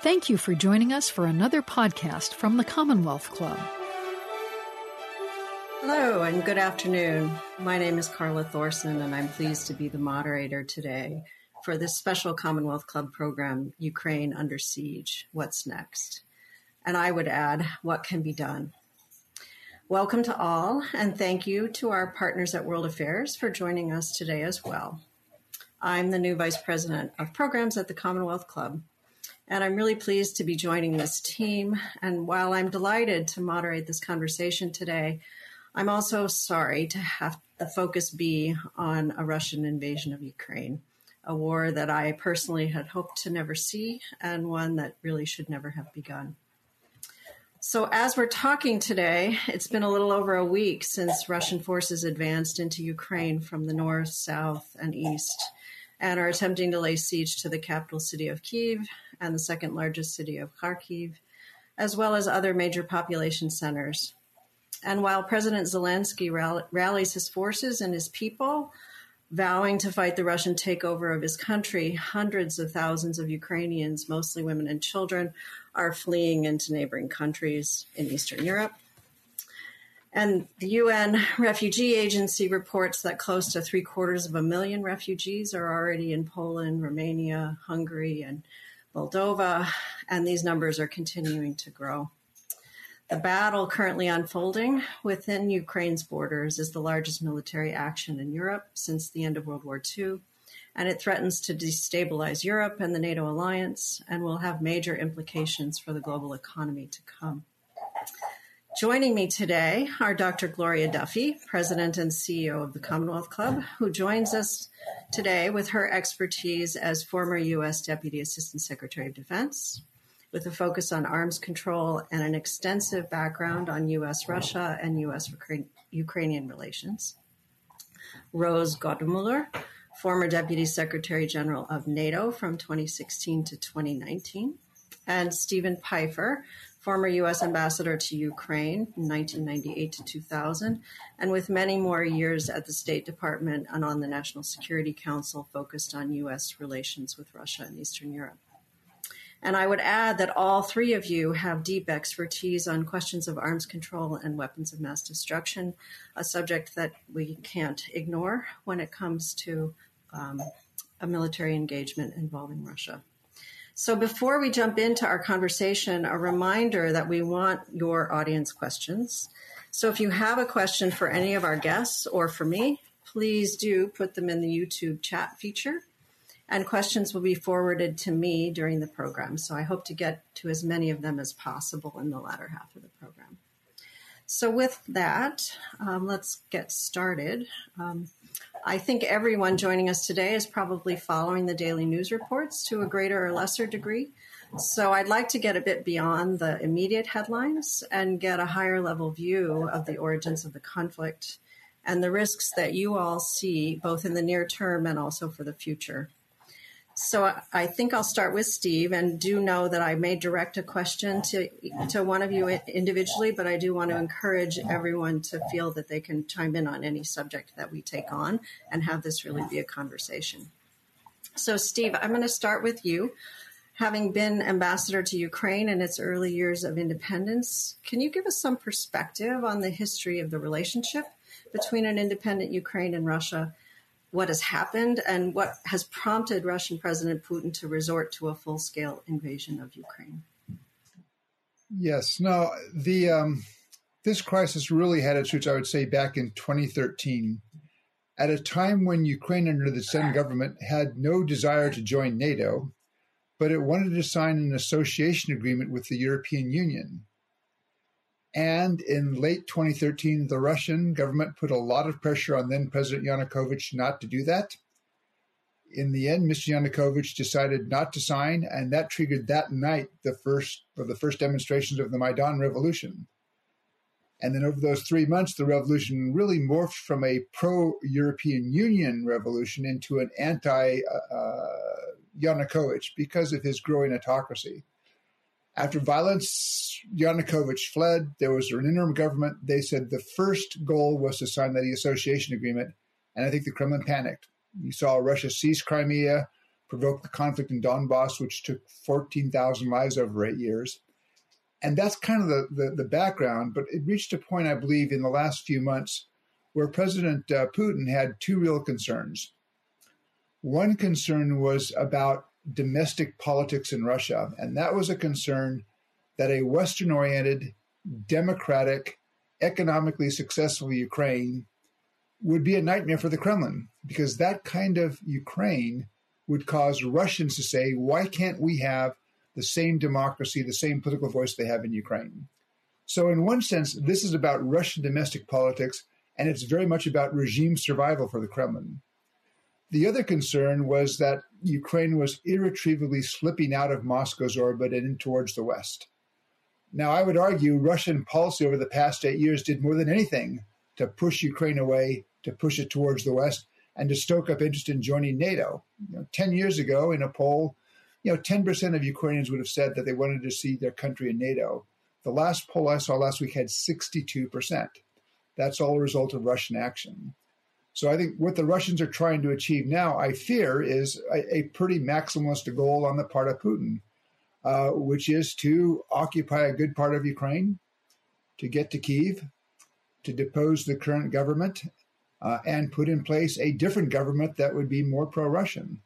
Thank you for joining us for another podcast from the Commonwealth Club. Hello and good afternoon. My name is Carla Thorson, and I'm pleased to be the moderator today for this special Commonwealth Club program, Ukraine Under Siege What's Next? And I would add, What Can Be Done? Welcome to all, and thank you to our partners at World Affairs for joining us today as well. I'm the new Vice President of Programs at the Commonwealth Club, and I'm really pleased to be joining this team. And while I'm delighted to moderate this conversation today, I'm also sorry to have the focus be on a Russian invasion of Ukraine, a war that I personally had hoped to never see and one that really should never have begun. So, as we're talking today, it's been a little over a week since Russian forces advanced into Ukraine from the north, south, and east and are attempting to lay siege to the capital city of Kiev and the second largest city of Kharkiv, as well as other major population centers. And while President Zelensky rallies his forces and his people, vowing to fight the Russian takeover of his country, hundreds of thousands of Ukrainians, mostly women and children, are fleeing into neighboring countries in Eastern Europe. And the UN Refugee Agency reports that close to three quarters of a million refugees are already in Poland, Romania, Hungary, and Moldova, and these numbers are continuing to grow. The battle currently unfolding within Ukraine's borders is the largest military action in Europe since the end of World War II, and it threatens to destabilize Europe and the NATO alliance and will have major implications for the global economy to come. Joining me today are Dr. Gloria Duffy, President and CEO of the Commonwealth Club, who joins us today with her expertise as former U.S. Deputy Assistant Secretary of Defense, with a focus on arms control and an extensive background on U.S. Russia and U.S. Ukrainian relations. Rose Gottemoeller, former Deputy Secretary General of NATO from 2016 to 2019, and Steven Pifer, former U.S. Ambassador to Ukraine from 1998 to 2000, and with many more years at the State Department and on the National Security Council focused on U.S. relations with Russia and Eastern Europe. And I would add that all three of you have deep expertise on questions of arms control and weapons of mass destruction, a subject that we can't ignore when it comes to um, a military engagement involving Russia. So before we jump into our conversation, a reminder that we want your audience questions. So if you have a question for any of our guests or for me, please do put them in the YouTube chat feature and questions will be forwarded to me during the program. So I hope to get to as many of them as possible in the latter half of the program. So, with that, um, let's get started. Um, I think everyone joining us today is probably following the daily news reports to a greater or lesser degree. So, I'd like to get a bit beyond the immediate headlines and get a higher level view of the origins of the conflict and the risks that you all see, both in the near term and also for the future. So I think I'll start with Steve and do know that I may direct a question to, to one of you individually, but I do want to encourage everyone to feel that they can chime in on any subject that we take on and have this really be a conversation. So Steve, I'm going to start with you. Having been ambassador to Ukraine in its early years of independence, can you give us some perspective on the history of the relationship between an independent Ukraine and Russia what has happened and what has prompted Russian President Putin to resort to a full scale invasion of Ukraine. Yes, no, the um, this crisis really had its roots, I would say, back in 2013, at a time when Ukraine, under the then government, had no desire to join NATO, but it wanted to sign an association agreement with the European Union. And in late 2013, the Russian government put a lot of pressure on then President Yanukovych not to do that. In the end, Mr. Yanukovych decided not to sign, and that triggered that night the first of the first demonstrations of the Maidan Revolution. And then over those three months, the revolution really morphed from a pro European Union revolution into an anti uh, Yanukovych because of his growing autocracy. After violence, Yanukovych fled. There was an interim government. They said the first goal was to sign the association agreement, and I think the Kremlin panicked. You saw Russia seize Crimea. provoke the conflict in Donbass, which took 14,000 lives over eight years. And that's kind of the, the, the, background. But it reached a point, I believe, in the last few months where President uh, Putin had two real concerns. One concern was about domestic politics in Russia, and that was a concern that a Western oriented, democratic, economically successful Ukraine would be a nightmare for the Kremlin because that kind of Ukraine would cause Russians to say, why can't we have the same democracy, the same political voice they have in Ukraine? So, in one sense, this is about Russian domestic politics, and it's very much about regime survival for the Kremlin. The other concern was that Ukraine was irretrievably slipping out of Moscow's orbit and in towards the West. Now, I would argue Russian policy over the past eight years did more than anything to push Ukraine away, to push it towards the West, and to stoke up interest in joining NATO. You know, 10 years ago, in a poll, you know, 10% of Ukrainians would have said that they wanted to see their country in NATO. The last poll I saw last week had 62%. That's all a result of Russian action. So I think what the Russians are trying to achieve now, I fear, is a, a pretty maximalist goal on the part of Putin uh, which is to occupy a good part of Ukraine, to get to Kiev, to depose the current government, uh, and put in place a different government that would be more pro Russian.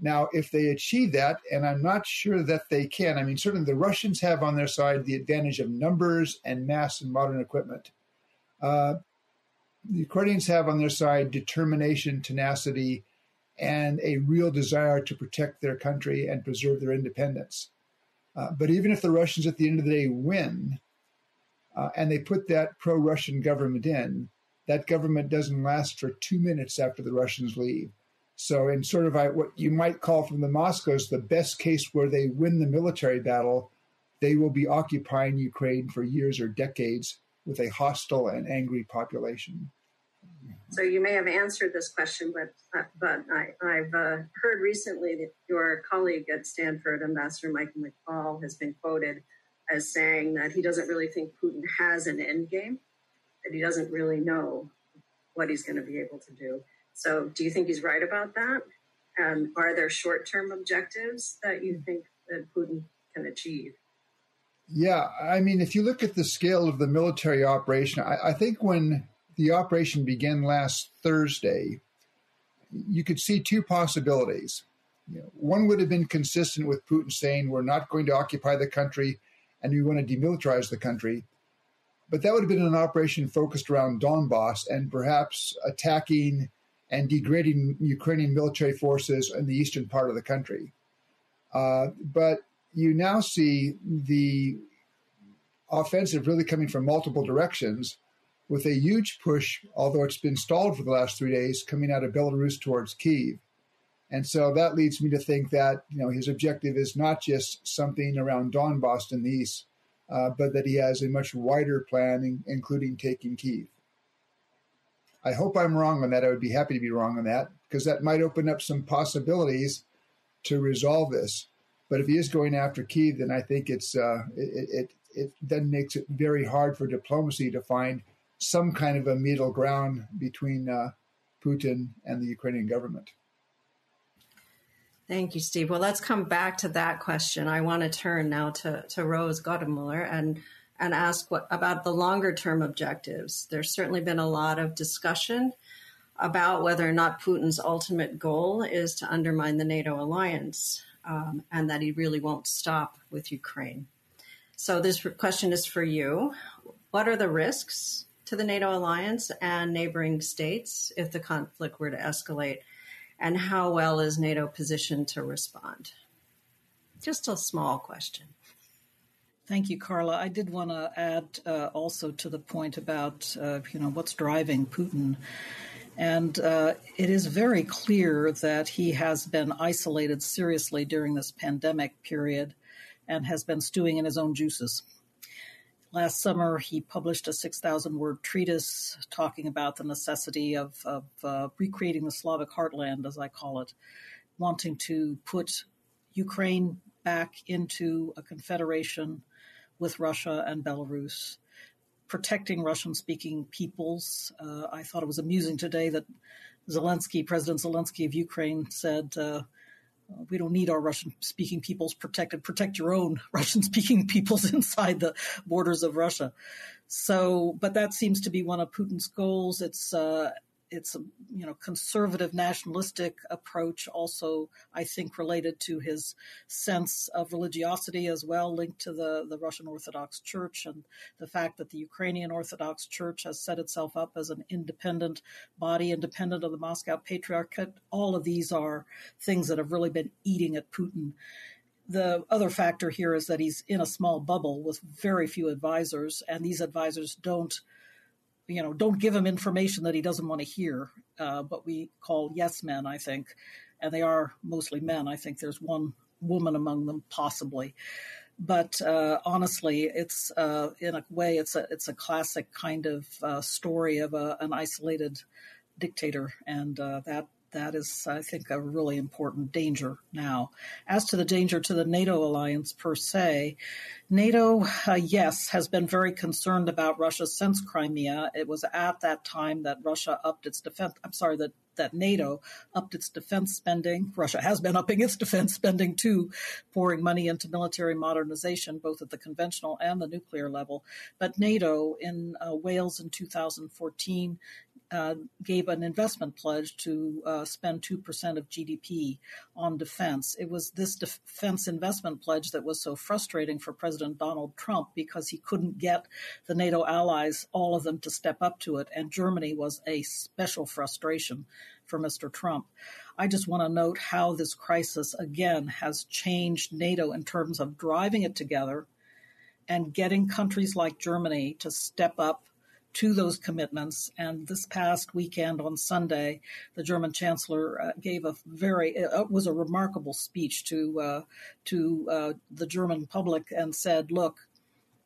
Now, if they achieve that, and I'm not sure that they can, I mean, certainly the Russians have on their side the advantage of numbers and mass and modern equipment. Uh, the Ukrainians have on their side determination, tenacity, and a real desire to protect their country and preserve their independence. Uh, but even if the Russians at the end of the day win uh, and they put that pro Russian government in, that government doesn't last for two minutes after the Russians leave. So, in sort of what you might call from the Moscows the best case where they win the military battle, they will be occupying Ukraine for years or decades with a hostile and angry population. So you may have answered this question, but uh, but I, have uh, heard recently that your colleague at Stanford, Ambassador Michael McFaul, has been quoted as saying that he doesn't really think Putin has an end game, that he doesn't really know what he's going to be able to do. So, do you think he's right about that? And are there short-term objectives that you think that Putin can achieve? Yeah, I mean, if you look at the scale of the military operation, I, I think when the operation began last Thursday, you could see two possibilities. You know, one would have been consistent with Putin saying, We're not going to occupy the country and we want to demilitarize the country. But that would have been an operation focused around Donbass and perhaps attacking and degrading Ukrainian military forces in the eastern part of the country. Uh, but you now see the offensive really coming from multiple directions with a huge push, although it's been stalled for the last three days, coming out of Belarus towards Kiev. And so that leads me to think that you know his objective is not just something around Donbass in the east, uh, but that he has a much wider plan, including taking Kiev. I hope I'm wrong on that. I would be happy to be wrong on that because that might open up some possibilities to resolve this. But if he is going after Kiev, then I think it's uh, it, it it then makes it very hard for diplomacy to find some kind of a middle ground between uh, Putin and the Ukrainian government. Thank you, Steve. Well, let's come back to that question. I want to turn now to, to Rose Gottemoeller and and ask what about the longer term objectives. There's certainly been a lot of discussion about whether or not Putin's ultimate goal is to undermine the NATO alliance um, and that he really won't stop with Ukraine. So, this question is for you. What are the risks to the NATO alliance and neighboring states if the conflict were to escalate? And how well is NATO positioned to respond? Just a small question. Thank you, Carla. I did want to add uh, also to the point about uh, you know what's driving Putin, and uh, it is very clear that he has been isolated seriously during this pandemic period, and has been stewing in his own juices. Last summer, he published a 6,000 word treatise talking about the necessity of, of uh, recreating the Slavic heartland, as I call it, wanting to put Ukraine back into a confederation with Russia and Belarus, protecting Russian speaking peoples. Uh, I thought it was amusing today that Zelensky, President Zelensky of Ukraine, said, uh, we don't need our Russian speaking peoples protected. Protect your own Russian speaking peoples inside the borders of Russia. So, but that seems to be one of Putin's goals. It's uh, it's a you know conservative nationalistic approach also i think related to his sense of religiosity as well linked to the the russian orthodox church and the fact that the ukrainian orthodox church has set itself up as an independent body independent of the moscow patriarchate. All of these are things that have really been eating at putin. The other factor here is that he's in a small bubble with very few advisors and these advisors don't you know, don't give him information that he doesn't want to hear. Uh, we call yes men, I think, and they are mostly men. I think there's one woman among them, possibly. But uh, honestly, it's uh, in a way it's a it's a classic kind of uh, story of a, an isolated dictator, and uh, that that is, I think, a really important danger now. As to the danger to the NATO alliance per se, NATO, uh, yes, has been very concerned about Russia since Crimea. It was at that time that Russia upped its defense. I'm sorry, that that NATO upped its defense spending. Russia has been upping its defense spending too, pouring money into military modernization, both at the conventional and the nuclear level. But NATO in uh, Wales in 2014 uh, gave an investment pledge to uh, spend 2% of GDP on defense. It was this defense investment pledge that was so frustrating for President Donald Trump because he couldn't get the NATO allies, all of them, to step up to it. And Germany was a special frustration for Mr. Trump. I just want to note how this crisis, again, has changed NATO in terms of driving it together and getting countries like Germany to step up to those commitments. And this past weekend on Sunday, the German Chancellor uh, gave a very uh, it was a remarkable speech to uh, to uh, the German public and said, "Look."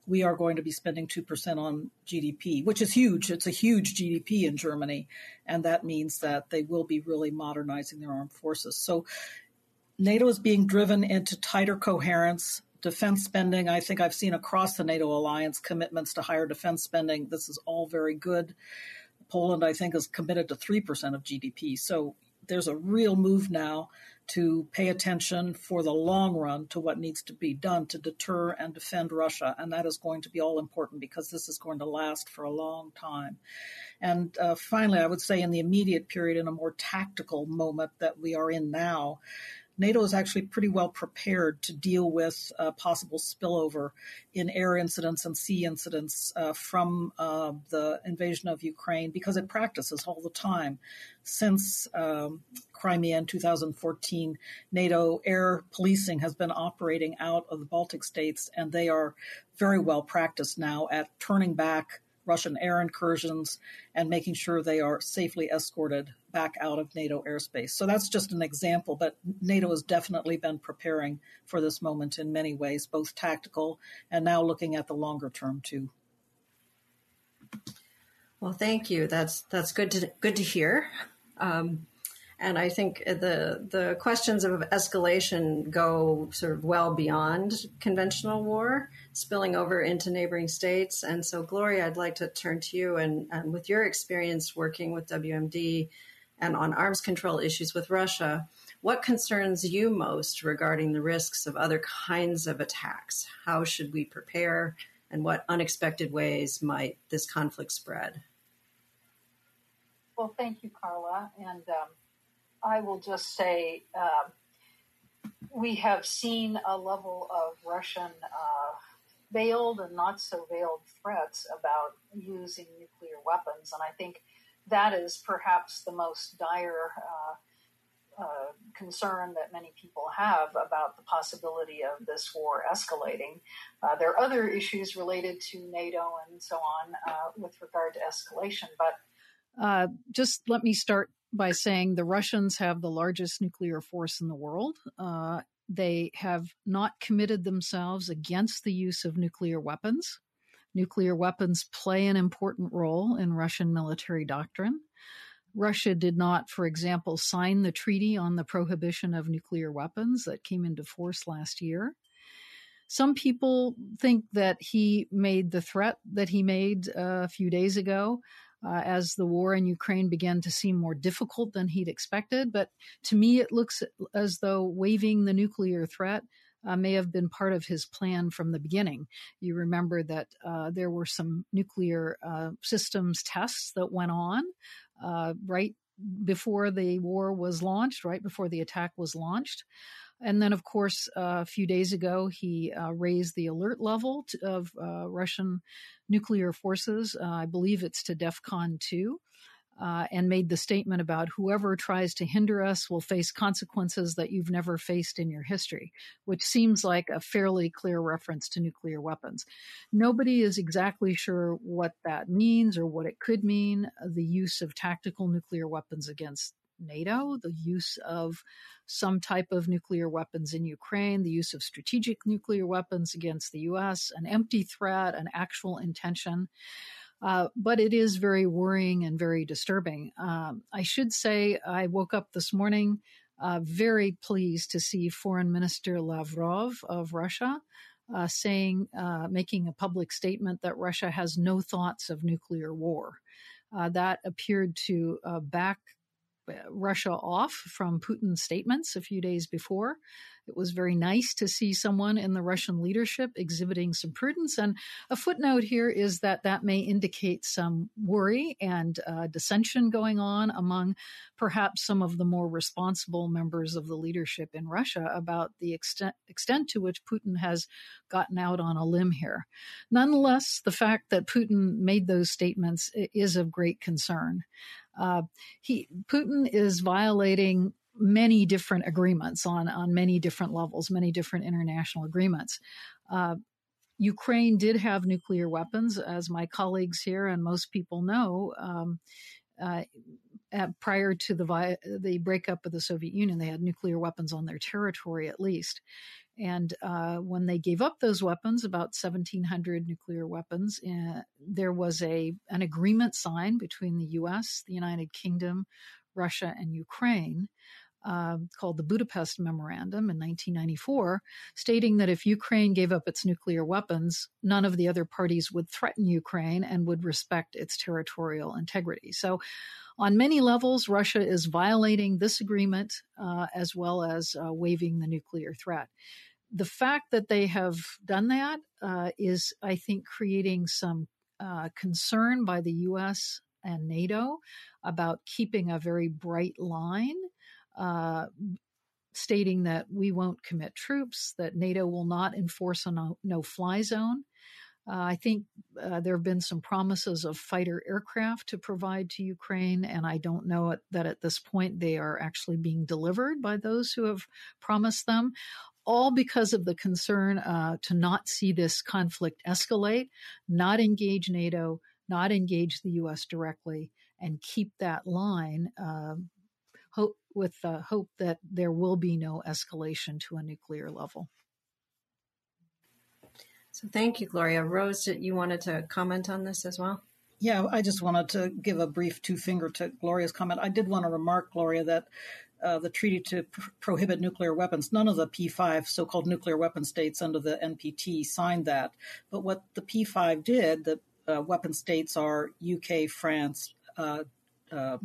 We are going to be spending 2% on GDP, which is huge. It's a huge GDP in Germany. And that means that they will be really modernizing their armed forces. So NATO is being driven into tighter coherence defense spending. I think I've seen across the NATO alliance commitments to higher defense spending. This is all very good. Poland, I think, is committed to 3% of GDP. So there's a real move now to pay attention for the long run to what needs to be done to deter and defend Russia. And that is going to be all important because this is going to last for a long time. And uh, finally, I would say in the immediate period, in a more tactical moment that we are in now, NATO is actually pretty well prepared to deal with uh, possible spillover in air incidents and sea incidents uh, from uh, the invasion of Ukraine because it practices all the time. Since um, Crimea in 2014, NATO air policing has been operating out of the Baltic states, and they are very well practiced now at turning back Russian air incursions and making sure they are safely escorted back out of NATO airspace. So that's just an example, but NATO has definitely been preparing for this moment in many ways, both tactical and now looking at the longer term too. Well, thank you. That's that's good to good to hear. Um, and I think the the questions of escalation go sort of well beyond conventional war, spilling over into neighboring states. And so, Gloria, I'd like to turn to you and, and with your experience working with WMD and on arms control issues with Russia, what concerns you most regarding the risks of other kinds of attacks? How should we prepare, and what unexpected ways might this conflict spread? Well, thank you, Carla, and. Um, I will just say uh, we have seen a level of Russian uh, veiled and not so veiled threats about using nuclear weapons. And I think that is perhaps the most dire uh, uh, concern that many people have about the possibility of this war escalating. Uh, there are other issues related to NATO and so on uh, with regard to escalation, but uh, just let me start by saying the Russians have the largest nuclear force in the world. Uh, they have not committed themselves against the use of nuclear weapons. Nuclear weapons play an important role in Russian military doctrine. Russia did not, for example, sign the treaty on the prohibition of nuclear weapons that came into force last year. Some people think that he made the threat that he made uh, a few days ago uh, as the war in Ukraine began to seem more difficult than he'd expected. But to me, it looks as though waving the nuclear threat uh, may have been part of his plan from the beginning. You remember that uh, there were some nuclear uh, systems tests that went on uh, right before the war was launched, right before the attack was launched. And then, of course, uh, a few days ago, he uh, raised the alert level to, of Russian nuclear forces. I believe it's to DEFCON 2 uh, and made the statement about whoever tries to hinder us will face consequences that you've never faced in your history, which seems like a fairly clear reference to nuclear weapons. Nobody is exactly sure what that means or what it could mean. The use of tactical nuclear weapons against NATO, the use of some type of nuclear weapons in Ukraine, the use of strategic nuclear weapons against the US, an empty threat, an actual intention. Uh, but it is very worrying and very disturbing. Um, I should say, I woke up this morning uh, very pleased to see Foreign Minister Lavrov of Russia uh, saying, uh, making a public statement that Russia has no thoughts of nuclear war. Uh, that appeared to back Russia off from Putin's statements a few days before. It was very nice to see someone in the Russian leadership exhibiting some prudence. And a footnote here is that that may indicate some worry and uh, dissension going on among perhaps some of the more responsible members of the leadership in Russia about the extent, extent to which Putin has gotten out on a limb here. Nonetheless, the fact that Putin made those statements is of great concern. Uh, he Putin is violating many different agreements on on many different levels, many different international agreements. Uh, Ukraine did have nuclear weapons, as my colleagues here and most people know. Um, uh, at, prior to the vi- the breakup of the Soviet Union, they had nuclear weapons on their territory at least. And uh, when they gave up those weapons, about 1,700 nuclear weapons, uh, there was a an agreement signed between the U.S., the United Kingdom, Russia, and Ukraine. Uh, called the Budapest Memorandum in 1994, stating that if Ukraine gave up its nuclear weapons, none of the other parties would threaten Ukraine and would respect its territorial integrity. So, on many levels, Russia is violating this agreement uh, as well as uh, waving the nuclear threat the fact that they have done that uh, is, I think, creating some uh, concern by the U.S. and NATO about keeping a very bright line, uh, stating that we won't commit troops, that NATO will not enforce a no, fly zone. Uh, I think uh, there have been some promises of fighter aircraft to provide to Ukraine, and I don't know that at this point they are actually being delivered by those who have promised them all because of the concern uh, to not see this conflict escalate, not engage NATO, not engage the U.S. directly, and keep that line uh, hope, with uh, hope that there will be no escalation to a nuclear level. So thank you, Gloria. Rose, you wanted to comment on this as well? Yeah, I just wanted to give a brief two finger to Gloria's comment. I did want to remark, Gloria, that uh, the treaty to pr- prohibit nuclear weapons. None of the P5 so called nuclear weapon states under the NPT signed that. But what the P5 did, the uh, weapon states are UK, France, uh, uh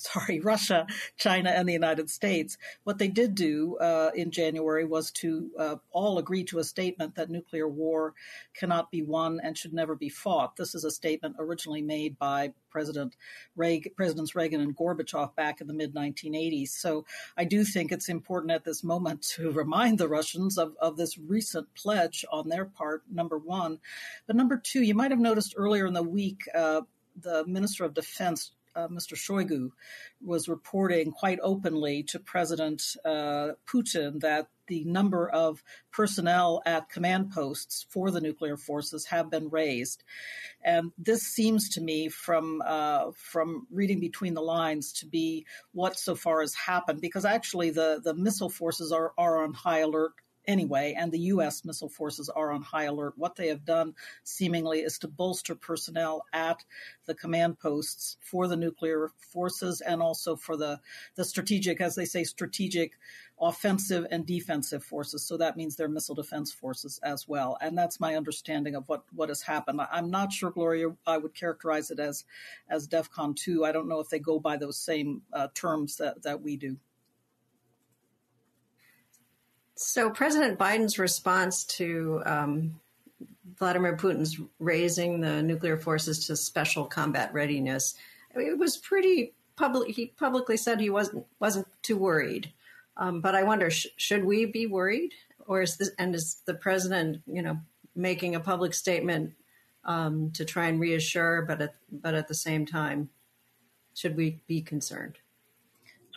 sorry, Russia, China, and the United States. What they did do uh, in January was to uh, all agree to a statement that nuclear war cannot be won and should never be fought. This is a statement originally made by President Presidents Reagan and Gorbachev back in the mid 1980s. So I do think it's important at this moment to remind the Russians of, of this recent pledge on their part, number one. But number two, you might have noticed earlier in the week, uh, the Minister of Defense uh, Mr. Shoigu was reporting quite openly to President uh, Putin that the number of personnel at command posts for the nuclear forces have been raised, and this seems to me, from uh, from reading between the lines, to be what so far has happened. Because actually, the the missile forces are are on high alert anyway, and the U.S. missile forces are on high alert. What they have done, seemingly, is to bolster personnel at the command posts for the nuclear forces and also for the, the strategic, as they say, strategic offensive and defensive forces. So that means their missile defense forces as well. And that's my understanding of what, what has happened. I'm not sure, Gloria, I would characterize it as, as DEFCON 2. I don't know if they go by those same uh, terms that, that we do. So, President Biden's response to um, Vladimir Putin's raising the nuclear forces to special combat readiness, it was pretty public. He publicly said he wasn't wasn't too worried. Um, but I wonder, sh- should we be worried, or is this and is the president, you know, making a public statement um, to try and reassure, but at but at the same time, should we be concerned?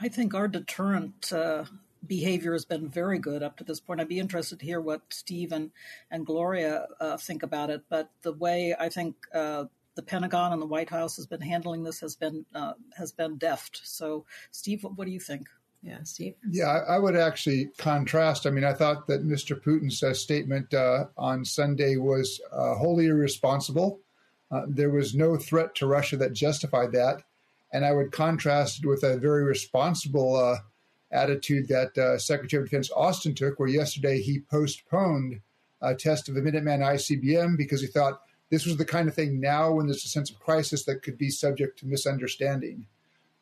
I think our deterrent uh, behavior has been very good up to this point. I'd be interested to hear what Steve and, and Gloria uh, think about it. But the way I think uh, the Pentagon and the White House has been handling this has been uh, has been deft. So, Steve, what, what, do you think? Yeah, Steve. Yeah, I, I, would actually contrast. I mean, I thought that Mr. Putin's uh, statement uh, on Sunday was uh, wholly irresponsible. there was no threat to Russia that justified that. And I would contrast it with a very responsible attitude that uh, Secretary of Defense Austin took, where yesterday he postponed a test of the Minuteman ICBM because he thought this was the kind of thing now when there's a sense of crisis that could be subject to misunderstanding.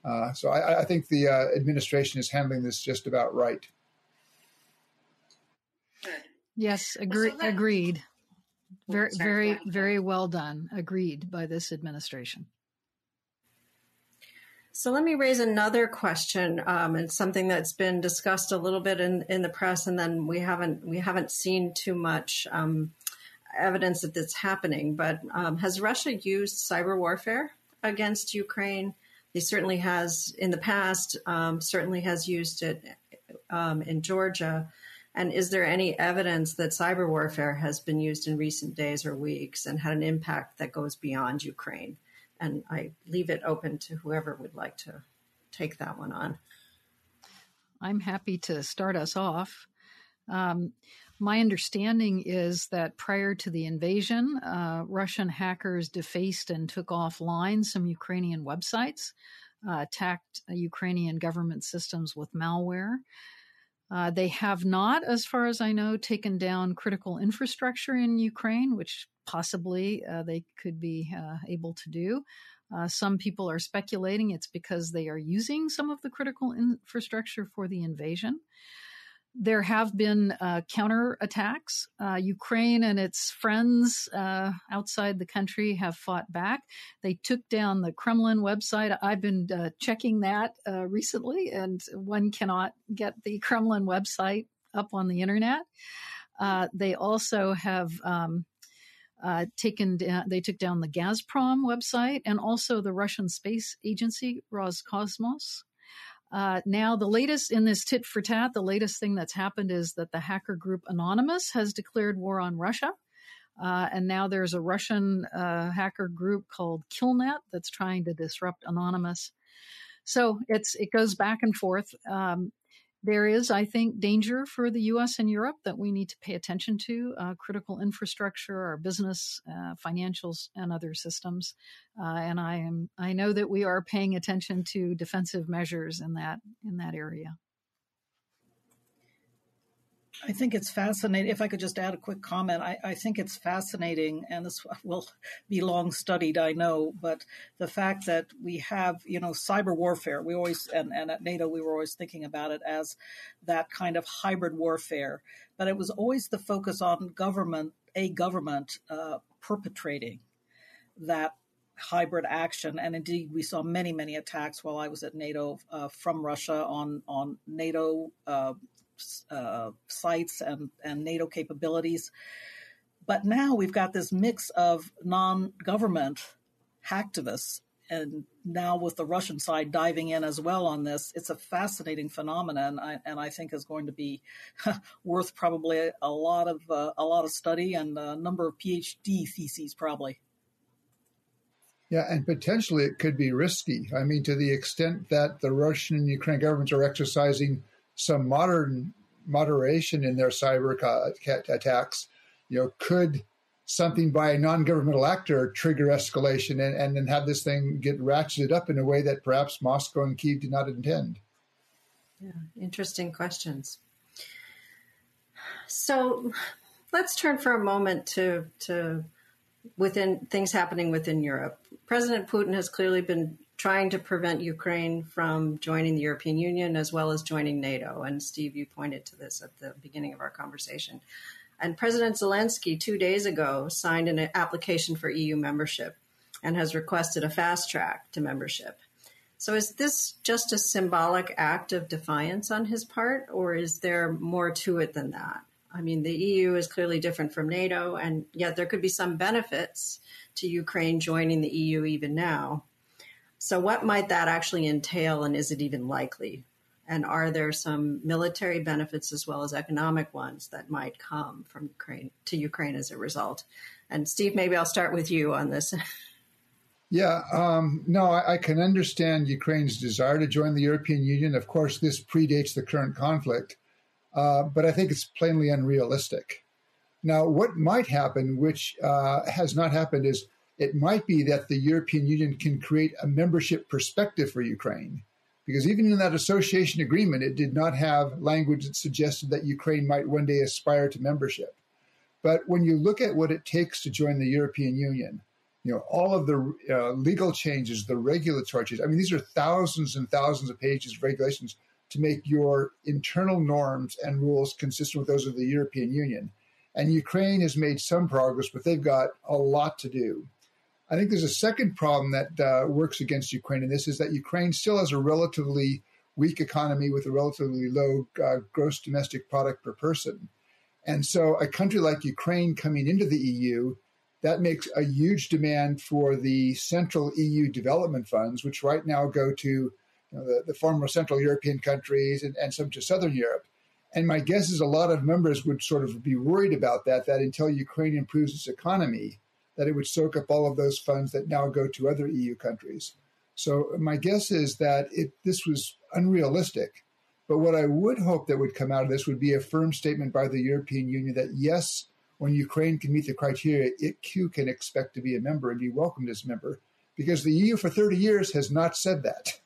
Uh, so I, I, think the uh, administration is handling this just about right. Yes, agree, agreed. Very, very, very well done. Agreed by this administration. So let me raise another question. Um, it's something that's been discussed a little bit in, in the press, and then we haven't we haven't seen too much um, evidence that that's happening. But um, has Russia used cyber warfare against Ukraine? He certainly has in the past. Um, certainly has used it um, in Georgia. And is there any evidence that cyber warfare has been used in recent days or weeks and had an impact that goes beyond Ukraine? And I leave it open to whoever would like to take that one on. I'm happy to start us off. Um, my understanding is that prior to the invasion, uh, Russian hackers defaced and took offline some Ukrainian websites, uh, attacked Ukrainian government systems with malware. Uh, they have not, as far as I know, taken down critical infrastructure in Ukraine, which possibly uh, they could be uh, able to do. Uh, some people are speculating it's because they are using some of the critical infrastructure for the invasion. There have been uh, counter attacks. Uh, Ukraine and its friends uh, outside the country have fought back. They took down the Kremlin website. I've been checking that recently, and one cannot get the Kremlin website up on the internet. they also have um, uh, taken they took down the Gazprom website and also the Russian space agency Roscosmos. Uh, now, the latest in this tit for tat, the latest thing that's happened is that the hacker group Anonymous has declared war on Russia. Uh, and now there's a Russian uh, hacker group called Killnet that's trying to disrupt Anonymous. So it's it goes back and forth. Um, there is, I think, danger for the U.S. and Europe that we need to pay attention to. Uh, critical infrastructure, our business, uh, financials, and other systems. Uh, and I am, I know that we are paying attention to defensive measures in that in that area. I think it's fascinating. If I could just add a quick comment, I, I, think it's fascinating, and this will be long studied, I know, but the fact that we have, you know, cyber warfare, we always, and, and at NATO, we were always thinking about it as that kind of hybrid warfare, but it was always the focus on government, a government uh, perpetrating that hybrid action. And indeed, we saw many, many attacks while I was at NATO uh, from Russia on on NATO uh, uh, sites and, and NATO capabilities. But now we've got this mix of non government hacktivists. And now with the Russian side diving in as well on this, it's a fascinating phenomenon, and I, and I think is going to be worth probably a lot of uh, a lot of study and a number of PhD theses probably. Yeah, and potentially it could be risky. I mean, to the extent that the Russian and Ukrainian governments are exercising some modern moderation in their cyber attacks, you know, could something by a non-governmental actor trigger escalation and, and then have this thing get ratcheted up in a way that perhaps Moscow and Kiev did not intend? Yeah, interesting questions. So let's turn for a moment to to within things happening within Europe. President Putin has clearly been trying to prevent Ukraine from joining the European Union as well as joining NATO. And Steve, you pointed to this at the beginning of our conversation. And President Zelensky, two days ago, signed an application for EU membership and has requested a fast track to membership. So, is this just a symbolic act of defiance on his part, or is there more to it than that? I mean, the EU is clearly different from NATO, and yet there could be some benefits to Ukraine joining the EU even now. So, what might that actually entail, and is it even likely? And are there some military benefits as well as economic ones that might come from Ukraine to Ukraine as a result? And Steve, maybe I'll start with you on this. Yeah, um, no, I, I, can understand Ukraine's desire to join the European Union. Of course, this predates the current conflict, uh, but I think it's plainly unrealistic. Now, what might happen, which uh, has not happened, is it might be that the European Union can create a membership perspective for Ukraine. Because even in that association agreement, it did not have language that suggested that Ukraine might one day aspire to membership. But when you look at what it takes to join the European Union, you know, all of the uh, legal changes, the regulatory changes, I mean, these are thousands and thousands of pages of regulations to make your internal norms and rules consistent with those of the European Union. And Ukraine has made some progress, but they've got a lot to do. I think there's a second problem that uh, works against Ukraine, and this is that Ukraine still has a relatively weak economy with a relatively low uh, gross domestic product per person. And so a country like Ukraine coming into the EU, that makes a huge demand for the central EU development funds, which right now go to you know, the, the former Central European countries and, and some to Southern Europe. And my guess is a lot of members would sort of be worried about that, that until Ukraine improves its economy, that it would soak up all of those funds that now go to other EU countries. So my guess is that it, this was unrealistic. But what I would hope that would come out of this would be a firm statement by the European Union that yes, when Ukraine can meet the criteria, it too can expect to be a member and be welcomed as a member, because the EU for 30 years has not said that.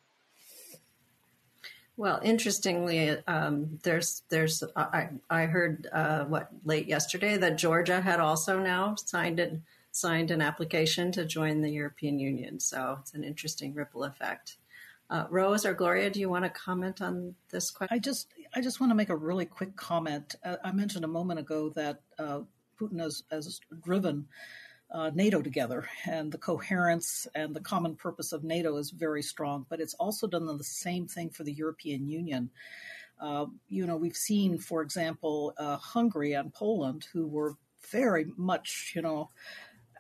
Well, interestingly, um, there's there's I, I heard uh, what late yesterday that Georgia had also now signed it signed an application to join the European Union. So it's an interesting ripple effect. Uh, Rose or Gloria, do you want to comment on this question? I just I just want to make a really quick comment. Uh, I mentioned a moment ago that uh, Putin has, has driven uh, NATO together, and the coherence and the common purpose of NATO is very strong. But it's also done the same thing for the European Union. Uh, you know, we've seen, for example, uh, Hungary and Poland, who were very much, you know,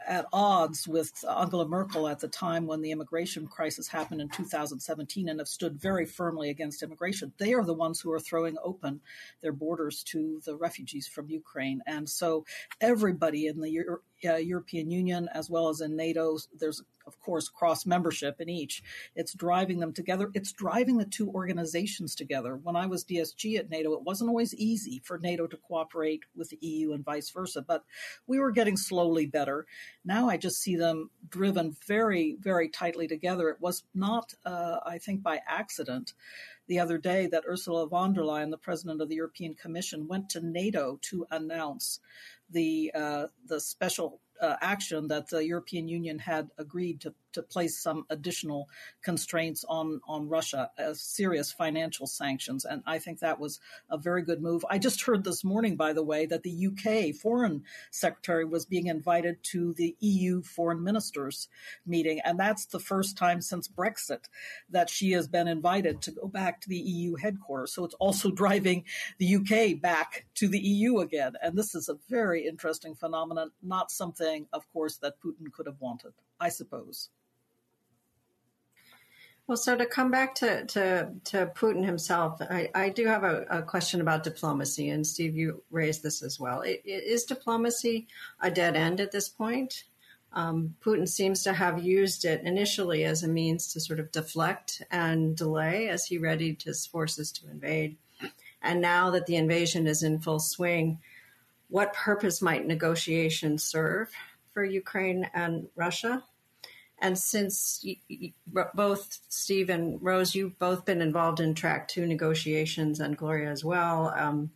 at odds with Angela Merkel at the time when the immigration crisis happened in 2017 and have stood very firmly against immigration. They are the ones who are throwing open their borders to the refugees from Ukraine. And so everybody in the uh, European Union as well as in NATO, there's of course, cross membership in each. It's driving them together. It's driving the two organizations together. When I was DSG at NATO, it wasn't always easy for NATO to cooperate with the EU and vice versa, but we were getting slowly better. Now I just see them driven very, very tightly together. It was not, uh, I think, by accident the other day that Ursula von der Leyen, the president of the European Commission, went to NATO to announce the uh, the special uh, action that the European Union had agreed to to place some additional constraints on on Russia as serious financial sanctions, and I think that was a very good move. I just heard this morning, by the way, that the UK Foreign Secretary was being invited to the EU Foreign Ministers meeting, and that's the first time since Brexit that she has been invited to go back to the EU headquarters. So it's also driving the UK back to the EU again, and this is a very interesting phenomenon. Not something, of course, that Putin could have wanted, I suppose. Well, so to come back to, to, to Putin himself, I, I do have a, a, question about diplomacy, and Steve, you raised this as well. It, it, is diplomacy a dead end at this point? Um, Putin seems to have used it initially as a means to sort of deflect and delay as he readied his forces to invade. And now that the invasion is in full swing, what purpose might negotiations serve for Ukraine and Russia? And since both Steve and Rose, you've both been involved in track two negotiations and Gloria as well, um,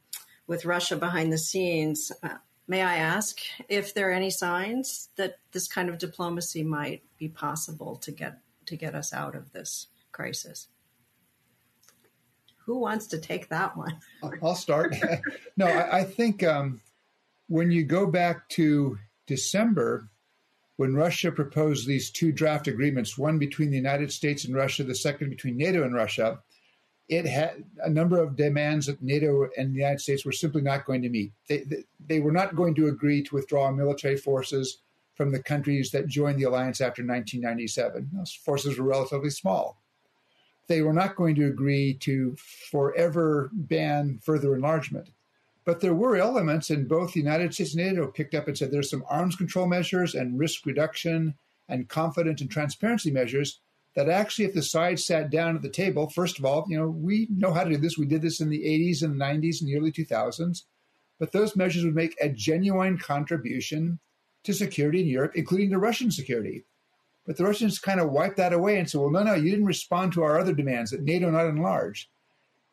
with Russia behind the scenes, uh, may I ask if there are any signs that this kind of diplomacy might be possible to get to get us out of this crisis? Who wants to take that one? I'll start. no, I, I think um, when you go back to December, when Russia proposed these two draft agreements, one between the United States and Russia, the second between NATO and Russia, it had a number of demands that NATO and the United States were simply not going to meet. They, they, they, were not going to agree to withdraw military forces from the countries that joined the alliance after 1997. Those forces were relatively small. They were not going to agree to forever ban further enlargement. But there were elements, in both the United States and NATO picked up and said there's some arms control measures and risk reduction and confidence and transparency measures that actually, if the sides sat down at the table, first of all, you know, we know how to do this. We did this in the 80s and the 90s and the early 2000s. But those measures would make a genuine contribution to security in Europe, including the Russian security. But the Russians kind of wiped that away and said, well, no, no, you didn't respond to our other demands that NATO not enlarge.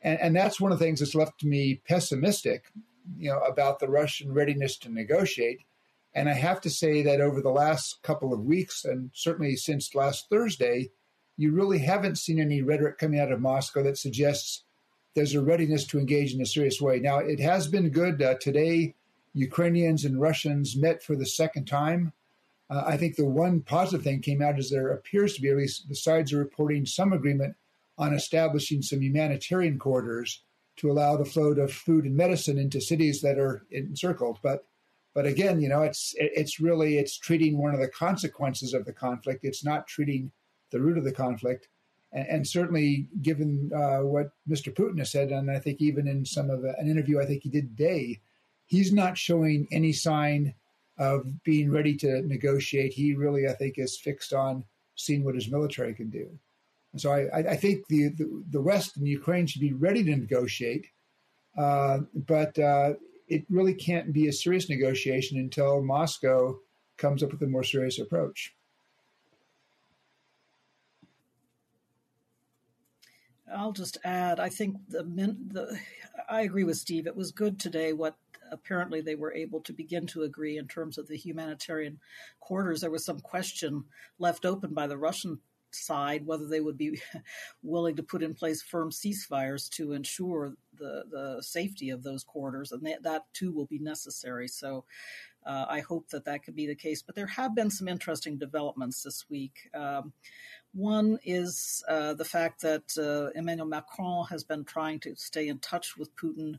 And, and that's one of the things that's left me pessimistic, you know, about the Russian readiness to negotiate. And I have to say that over the last couple of weeks, and certainly since last Thursday, you really haven't seen any rhetoric coming out of Moscow that suggests there's a readiness to engage in a serious way. Now, it has been good. Uh, today, Ukrainians and Russians met for the second time. Uh, I think the one positive thing came out is there appears to be, at least the sides are reporting some agreement on establishing some humanitarian corridors to allow the flow of food and medicine into cities that are encircled. But but again, you know, it's it's really it's treating one of the consequences of the conflict. It's not treating the root of the conflict. And, and certainly, given uh, what Mr. Putin has said, and I think even in some of the, an interview I think he did today, he's not showing any sign of being ready to negotiate. He really, I think, is fixed on seeing what his military can do. And so I, I think the, the, the, West and Ukraine should be ready to negotiate, uh, but uh, it really can't be a serious negotiation until Moscow comes up with a more serious approach. I'll just add, I think the, the I agree with Steve. It was good today what apparently they were able to begin to agree in terms of the humanitarian corridors. There was some question left open by the Russian side whether they would be willing to put in place firm ceasefires to ensure the, the safety of those corridors, and that, that too will be necessary. So uh, I hope that that could be the case. But there have been some interesting developments this week. Um, one is uh, the fact that uh, Emmanuel Macron has been trying to stay in touch with Putin.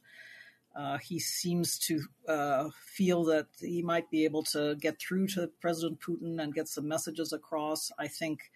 Uh, he seems to uh, feel that he might be able to get through to President Putin and get some messages across. I think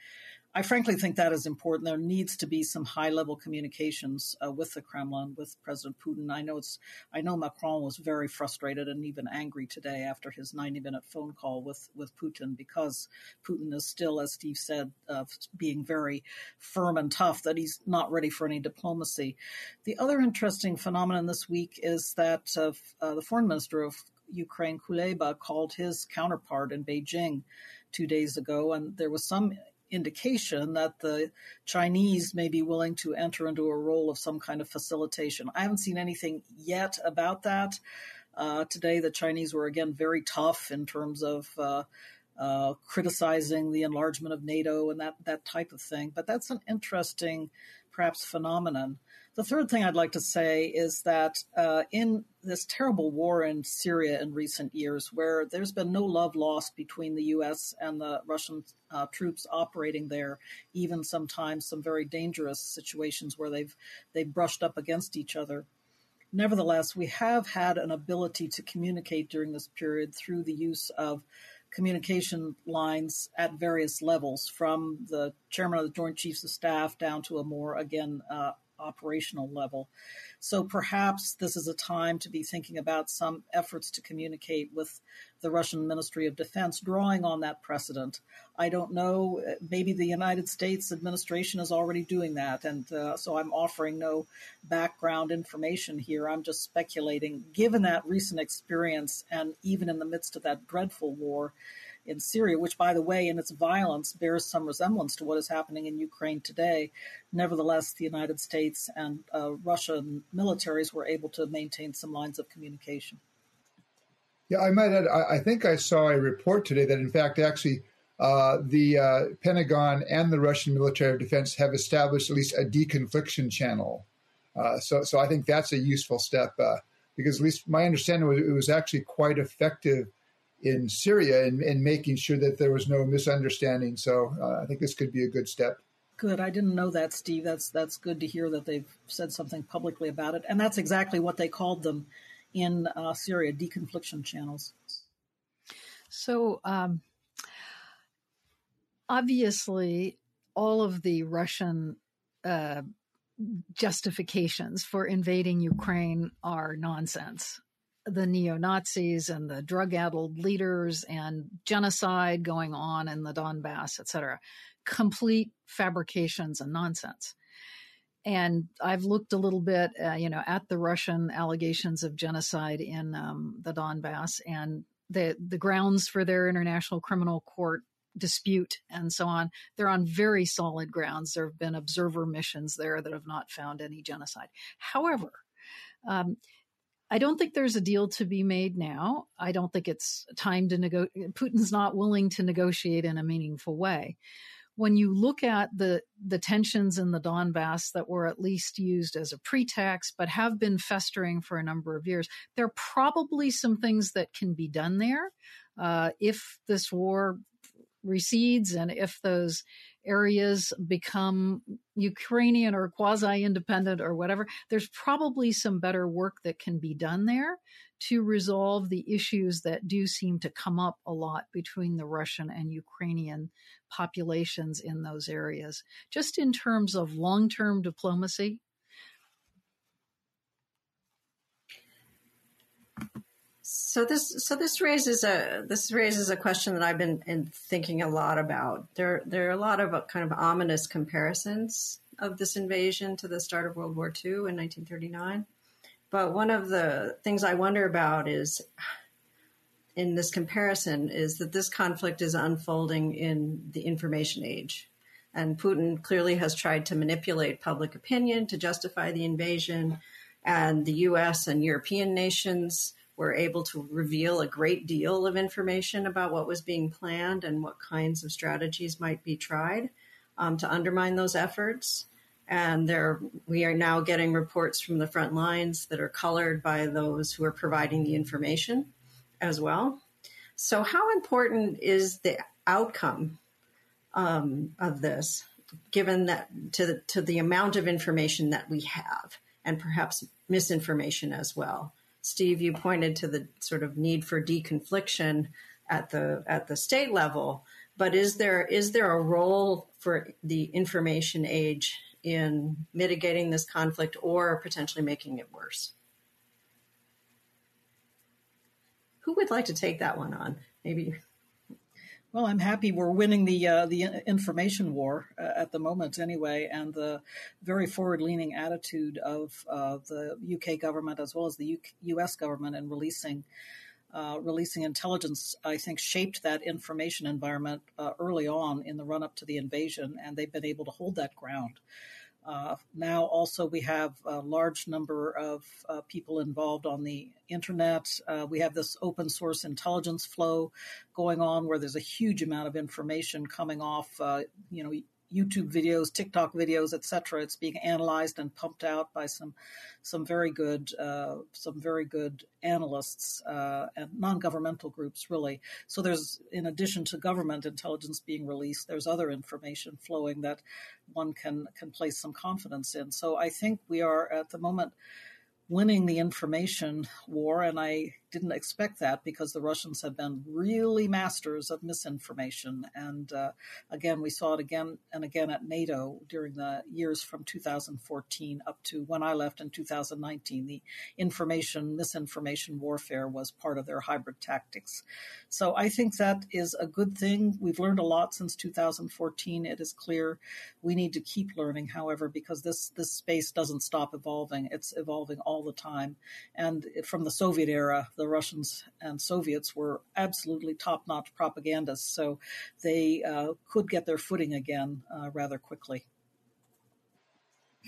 I frankly think that is important. There needs to be some high level communications uh, with the Kremlin, with President Putin. I know it's. I know Macron was very frustrated and even angry today after his 90 minute phone call with with Putin because Putin is still, as Steve said, uh, being very firm and tough. That he's not ready for any diplomacy. The other interesting phenomenon this week is that uh, the foreign minister of Ukraine, Kuleba, called his counterpart in Beijing two days ago, and there was some indication that the Chinese may be willing to enter into a role of some kind of facilitation. I haven't seen anything yet about that. Uh, today, the Chinese were again very tough in terms of uh, uh, criticizing the enlargement of NATO and that that type of thing. But that's an interesting, perhaps, phenomenon. The third thing I'd like to say is that uh, in this terrible war in Syria in recent years, where there's been no love lost between the U.S. and the Russian uh, troops operating there, even sometimes some very dangerous situations where they've they've brushed up against each other. Nevertheless, we have had an ability to communicate during this period through the use of communication lines at various levels, from the chairman of the Joint Chiefs of Staff down to a more, again, uh, operational level. So perhaps this is a time to be thinking about some efforts to communicate with the Russian Ministry of Defense, drawing on that precedent. I don't know, maybe the United States administration is already doing that. And uh, so I'm offering no background information here. I'm just speculating, given that recent experience and even in the midst of that dreadful war in Syria, which, by the way, in its violence bears some resemblance to what is happening in Ukraine today. Nevertheless, the United States and uh, Russian militaries were able to maintain some lines of communication. Yeah, I might add, I, I think I saw a report today that, in fact, actually, uh, the uh, Pentagon and the Russian military of defense have established at least a deconfliction channel. Uh, so, so I think that's a useful step uh, because, at least my understanding was, it was actually quite effective in Syria and, in making sure that there was no misunderstanding. So uh, I think this could be a good step. Good. I didn't know that, Steve. That's that's good to hear that they've said something publicly about it, and that's exactly what they called them in uh, Syria: deconfliction channels. So um, obviously, all of the Russian uh, justifications for invading Ukraine are nonsense the neo Nazis and the drug addled leaders and genocide going on in the Donbass, etc. Complete fabrications and nonsense. And I've looked a little bit, uh, you know, at the Russian allegations of genocide in um, the Donbass and the the grounds for their international criminal court dispute and so on. They're on very solid grounds. There have been observer missions there that have not found any genocide. However, um, I don't think there's a deal to be made now. I don't think it's time to negotiate. Putin's not willing to negotiate in a meaningful way. When you look at the the tensions in the Donbass that were at least used as a pretext, but have been festering for a number of years, there are probably some things that can be done there uh, if this war recedes and if those areas become Ukrainian or quasi independent or whatever, there's probably some better work that can be done there to resolve the issues that do seem to come up a lot between the Russian and Ukrainian populations in those areas. Just in terms of long term diplomacy, So this so this raises a this raises a question that I've been thinking a lot about. There there are a lot of uh, kind of ominous comparisons of this invasion to the start of World War II in 1939. But one of the things I wonder about is in this comparison is that this conflict is unfolding in the information age. And Putin clearly has tried to manipulate public opinion to justify the invasion. And the US and European nations were able to reveal a great deal of information about what was being planned and what kinds of strategies might be tried um, to undermine those efforts. And there, we are now getting reports from the front lines that are colored by those who are providing the information as well. So, how important is the outcome um, of this, given that to the, to the amount of information that we have, and perhaps misinformation as well? Steve, you pointed to the sort of need for deconfliction at the at the state level, but is there is there a role for the information age in mitigating this conflict or potentially making it worse? Who would like to take that one on? Maybe well, I'm happy we're winning the uh, the information war uh, at the moment, anyway, and the very forward-leaning attitude of uh, the UK government as well as the US government in releasing uh, releasing intelligence, I think, shaped that information environment uh, early on in the run-up to the invasion, and they've been able to hold that ground. Uh, now, also, we have a large number of uh, people involved on the internet. Uh, we have this open source intelligence flow going on where there's a huge amount of information coming off, uh, you know, YouTube videos, TikTok videos, etc. It's being analyzed and pumped out by some some very good uh, some very good analysts uh, and non-governmental groups, really. So there's, in addition to government intelligence being released, there's other information flowing that one can can place some confidence in. So I think we are at the moment winning the information war, and I didn't expect that because the Russians have been really masters of misinformation. And uh, again, we saw it again and again at NATO during the years from 2014 up to when I left in 2019. The information, misinformation warfare was part of their hybrid tactics. So I think that is a good thing. We've learned a lot since 2014. It is clear we need to keep learning, however, because this, this space doesn't stop evolving. It's evolving all the time. And from the Soviet era, the Russians and Soviets were absolutely top notch propagandists, so they uh, could get their footing again uh, rather quickly.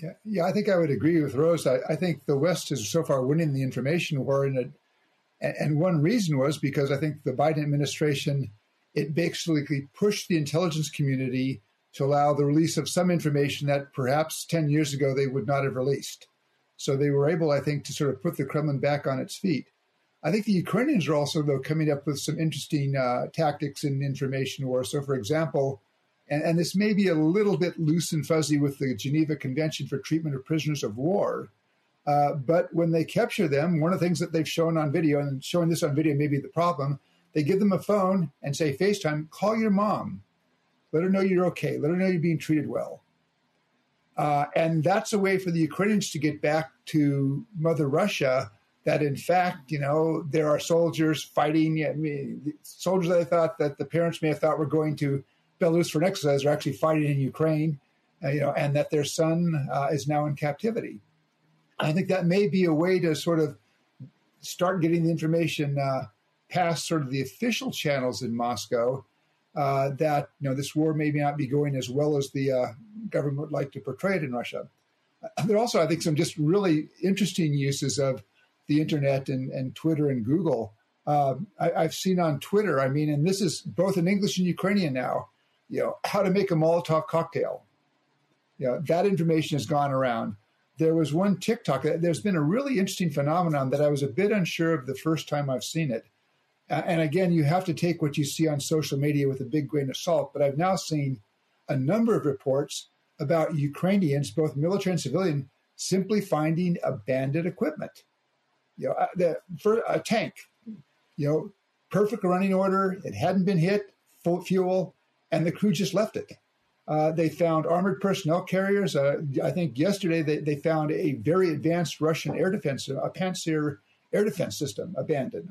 Yeah, yeah, I think I would agree with Rose. I, I think the West is so far winning the information war, and, it, and one reason was because I think the Biden administration it basically pushed the intelligence community to allow the release of some information that perhaps 10 years ago they would not have released. So they were able, I think, to sort of put the Kremlin back on its feet. I think the Ukrainians are also, though, coming up with some interesting uh, tactics in information war. So, for example, and, and, this may be a little bit loose and fuzzy with the Geneva Convention for Treatment of Prisoners of War, uh, but when they capture them, one of the things that they've shown on video, and showing this on video may be the problem, they give them a phone and say, FaceTime, call your mom. Let her know you're okay. Let her know you're being treated well. Uh, and that's a way for the Ukrainians to get back to Mother Russia that in fact, you know, there are soldiers fighting. I mean, soldiers that I thought that the parents may have thought were going to Belarus for an exercise are actually fighting in Ukraine, uh, you know, and that their son uh, is now in captivity. I think that may be a way to sort of start getting the information uh, past sort of the official channels in Moscow. Uh, that you know this war may not be going as well as the uh, government would like to portray it in Russia. There are also, I think, some just really interesting uses of the internet and, and Twitter and Google. Um, I, have seen on Twitter, I mean, and this is both in English and Ukrainian now, you know, how to make a Molotov cocktail. You know, that information has gone around. There was one TikTok, there's been a really interesting phenomenon that I was a bit unsure of the first time I've seen it. And again, you have to take what you see on social media with a big grain of salt, but I've now seen a number of reports about Ukrainians, both military and civilian, simply finding abandoned equipment you know, uh, the, for a tank, you know, perfect running order. It hadn't been hit, full fuel, and the crew just left it. Uh, they found armored personnel carriers. Uh, I think yesterday they, they found a very advanced Russian air defense, a Pantsir air defense system abandoned.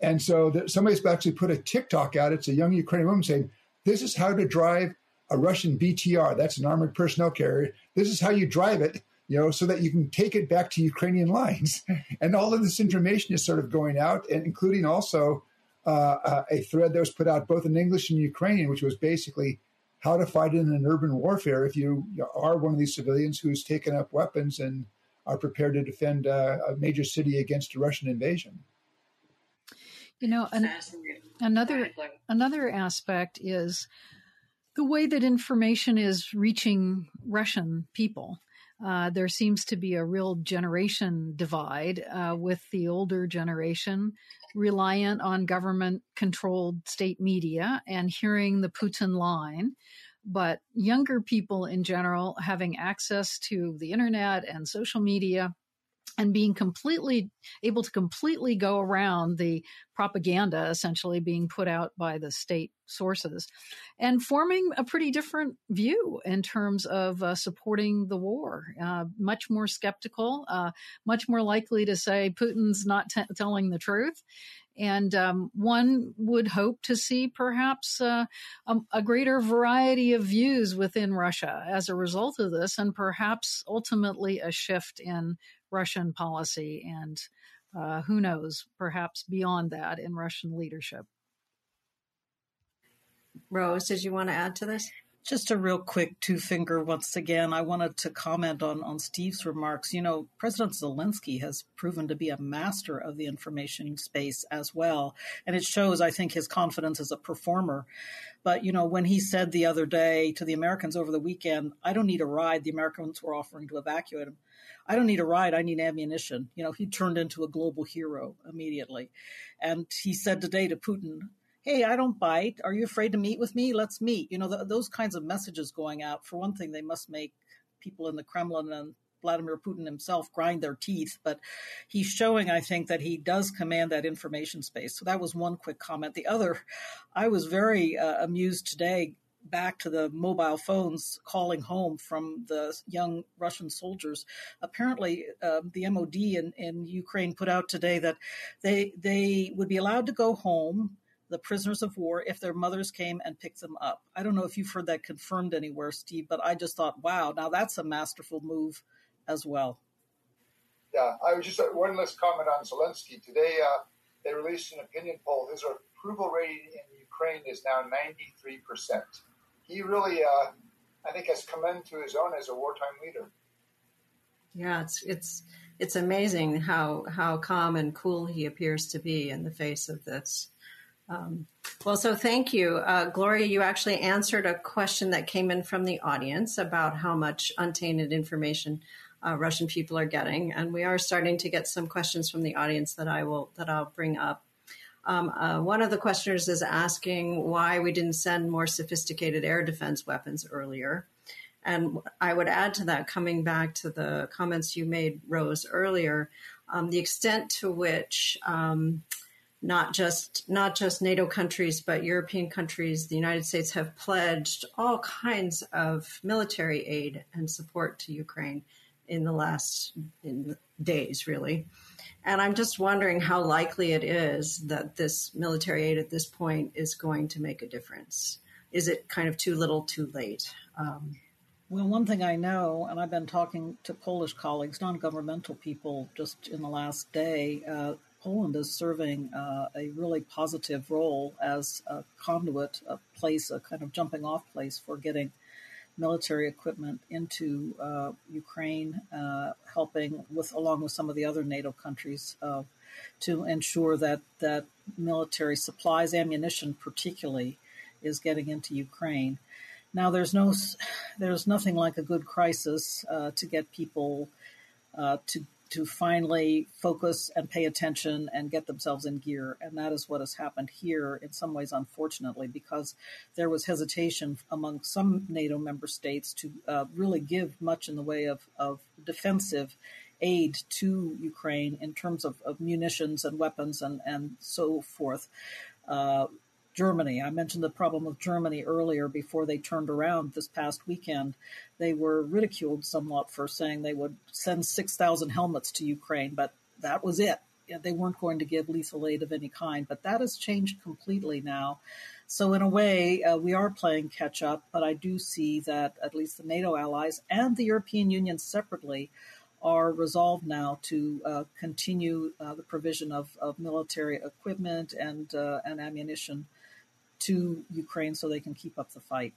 And so the, somebody's actually put a TikTok out. It's a young Ukrainian woman saying, This is how to drive a Russian BTR. That's an armored personnel carrier. This is how you drive it you know, so that you can take it back to Ukrainian lines. and all of this information is sort of going out, and including also uh, uh, a thread that was put out both in English and Ukrainian, which was basically how to fight in an urban warfare if you are one of these civilians who's taken up weapons and are prepared to defend uh, a major city against a Russian invasion. You know, an, another another aspect is the way that information is reaching Russian people. Uh, there seems to be a real generation divide uh, with the older generation reliant on government controlled state media and hearing the Putin line. But younger people in general having access to the internet and social media and being completely able to completely go around the propaganda essentially being put out by the state sources and forming a pretty different view in terms of uh, supporting the war. Uh, much more skeptical, uh, much more likely to say Putin's not t- telling the truth. And um, one would hope to see perhaps uh, a, a, greater variety of views within Russia as a result of this, and perhaps ultimately a shift in Russian policy and uh, who knows, perhaps beyond that in Russian leadership. Rose, did you want to add to this? Just a real quick two finger once again. I wanted to comment on, on Steve's remarks. You know, President Zelensky has proven to be a master of the information space as well. And it shows, I think, his confidence as a performer. But, you know, when he said the other day to the Americans over the weekend, I don't need a ride, the Americans were offering to evacuate him. I don't need a ride, I need ammunition. You know, he turned into a global hero immediately. And he said today to Putin, Hey, I don't bite. Are you afraid to meet with me? Let's meet. You know, those kinds of messages going out. For one thing, they must make people in the Kremlin and Vladimir Putin himself grind their teeth, but he's showing, I think, that he does command that information space. So that was one quick comment. The other, I was very uh, amused today back to the mobile phones calling home from the young Russian soldiers. Apparently, uh, the MOD in, in Ukraine put out today that they they would be allowed to go home the prisoners of war if their mothers came and picked them up. I don't know if you've heard that confirmed anywhere, Steve, but I just thought, wow, now that's a masterful move as well. Yeah, I was just uh, one last comment on Zelensky. Today, uh, they released an opinion poll. His approval rating in Ukraine is now 93%. He really, uh, I think, has come into his own as a wartime leader. Yeah, it's it's it's amazing how how calm and cool he appears to be in the face of this. Um, well, so thank you. Uh, Gloria, you actually answered a question that came in from the audience about how much untainted information uh, Russian people are getting, and we are starting to get some questions from the audience that I will that I'll bring up. Um, uh, one of the questioners is asking why we didn't send more sophisticated air defense weapons earlier. And I would add to that, coming back to the comments you made, Rose, earlier, um, the extent to which um, not just not just NATO countries, but European countries, the United States have pledged all kinds of military aid and support to Ukraine in the last in days, really. And I'm just wondering how likely it is that this military aid at this point is going to make a difference. Is it kind of too little, too late? Um, well, one thing I know, and I've been talking to Polish colleagues, non governmental people, just in the last day, uh, Poland is serving uh, a really positive role as a conduit, a place, a kind of jumping off place for getting military equipment into uh, Ukraine, uh, helping with along with some of the other NATO countries uh, to ensure that that military supplies, ammunition particularly, is getting into Ukraine. Now, there's no, there's nothing like a good crisis uh, to get people uh, to to finally focus and pay attention and get themselves in gear. And that is what has happened here in some ways, unfortunately, because there was hesitation among some NATO member states to uh, really give much in the way of, of defensive aid to Ukraine in terms of, of munitions and weapons and, and so forth. Uh, Germany. I mentioned the problem with Germany earlier before they turned around this past weekend. They were ridiculed somewhat for saying they would send 6,000 helmets to Ukraine, but that was it. They weren't going to give lethal aid of any kind, but that has changed completely now. So, in a way, uh, we are playing catch up, but I do see that at least the NATO allies and the European Union separately are resolved now to uh, continue uh, the provision of, of, military equipment and, uh, and ammunition to Ukraine so they can keep up the fight.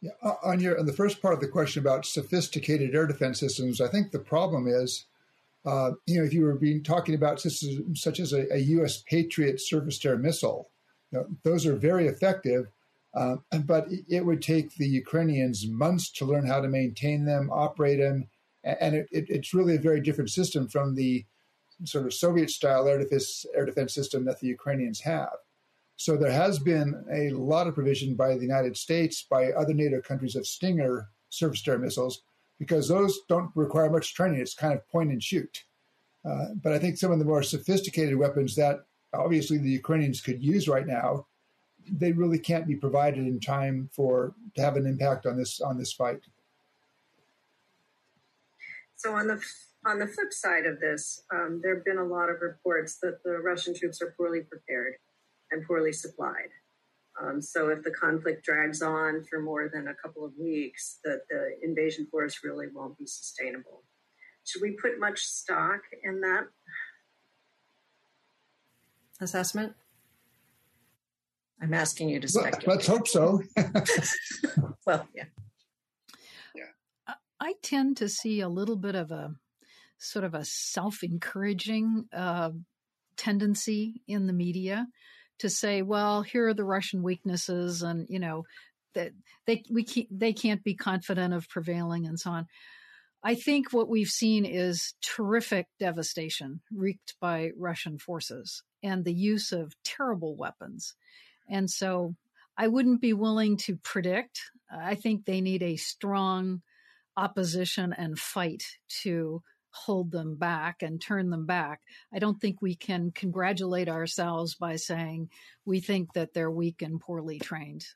Yeah, on your on the first part of the question about sophisticated air defense systems, I think the problem is, uh, you know, if you were being talking about systems such as a, a U.S. Patriot surface-to-air missile, you know, those are very effective, uh, but it would take the Ukrainians months to learn how to maintain them, operate them, and it, it, it's really a very different system from the sort of Soviet-style air defense air defense system that the Ukrainians have. So there has been a lot of provision by the United States, by other NATO countries of Stinger surface to air missiles, because those don't require much training. It's kind of point and shoot. Uh, but I think some of the more sophisticated weapons that obviously the Ukrainians could use right now, they really can't be provided in time for to have an impact on this on this fight. So on the on the flip side of this, um, there have been a lot of reports that the Russian troops are poorly prepared and poorly supplied. Um, so if the conflict drags on for more than a couple of weeks, that the invasion force really won't be sustainable. Should we put much stock in that assessment? I'm asking you to speculate. Let's hope so. well, yeah. Yeah. I tend to see a little bit of a sort of a self encouraging uh, tendency in the media to say, well, here are the Russian weaknesses, and you know that they we can't, they can't be confident of prevailing, and so on. I think what we've seen is terrific devastation wreaked by Russian forces and the use of terrible weapons. And so I wouldn't be willing to predict. I think they need a strong opposition and fight to hold them back and turn them back. I don't think we can congratulate ourselves by saying we think that they're weak and poorly trained.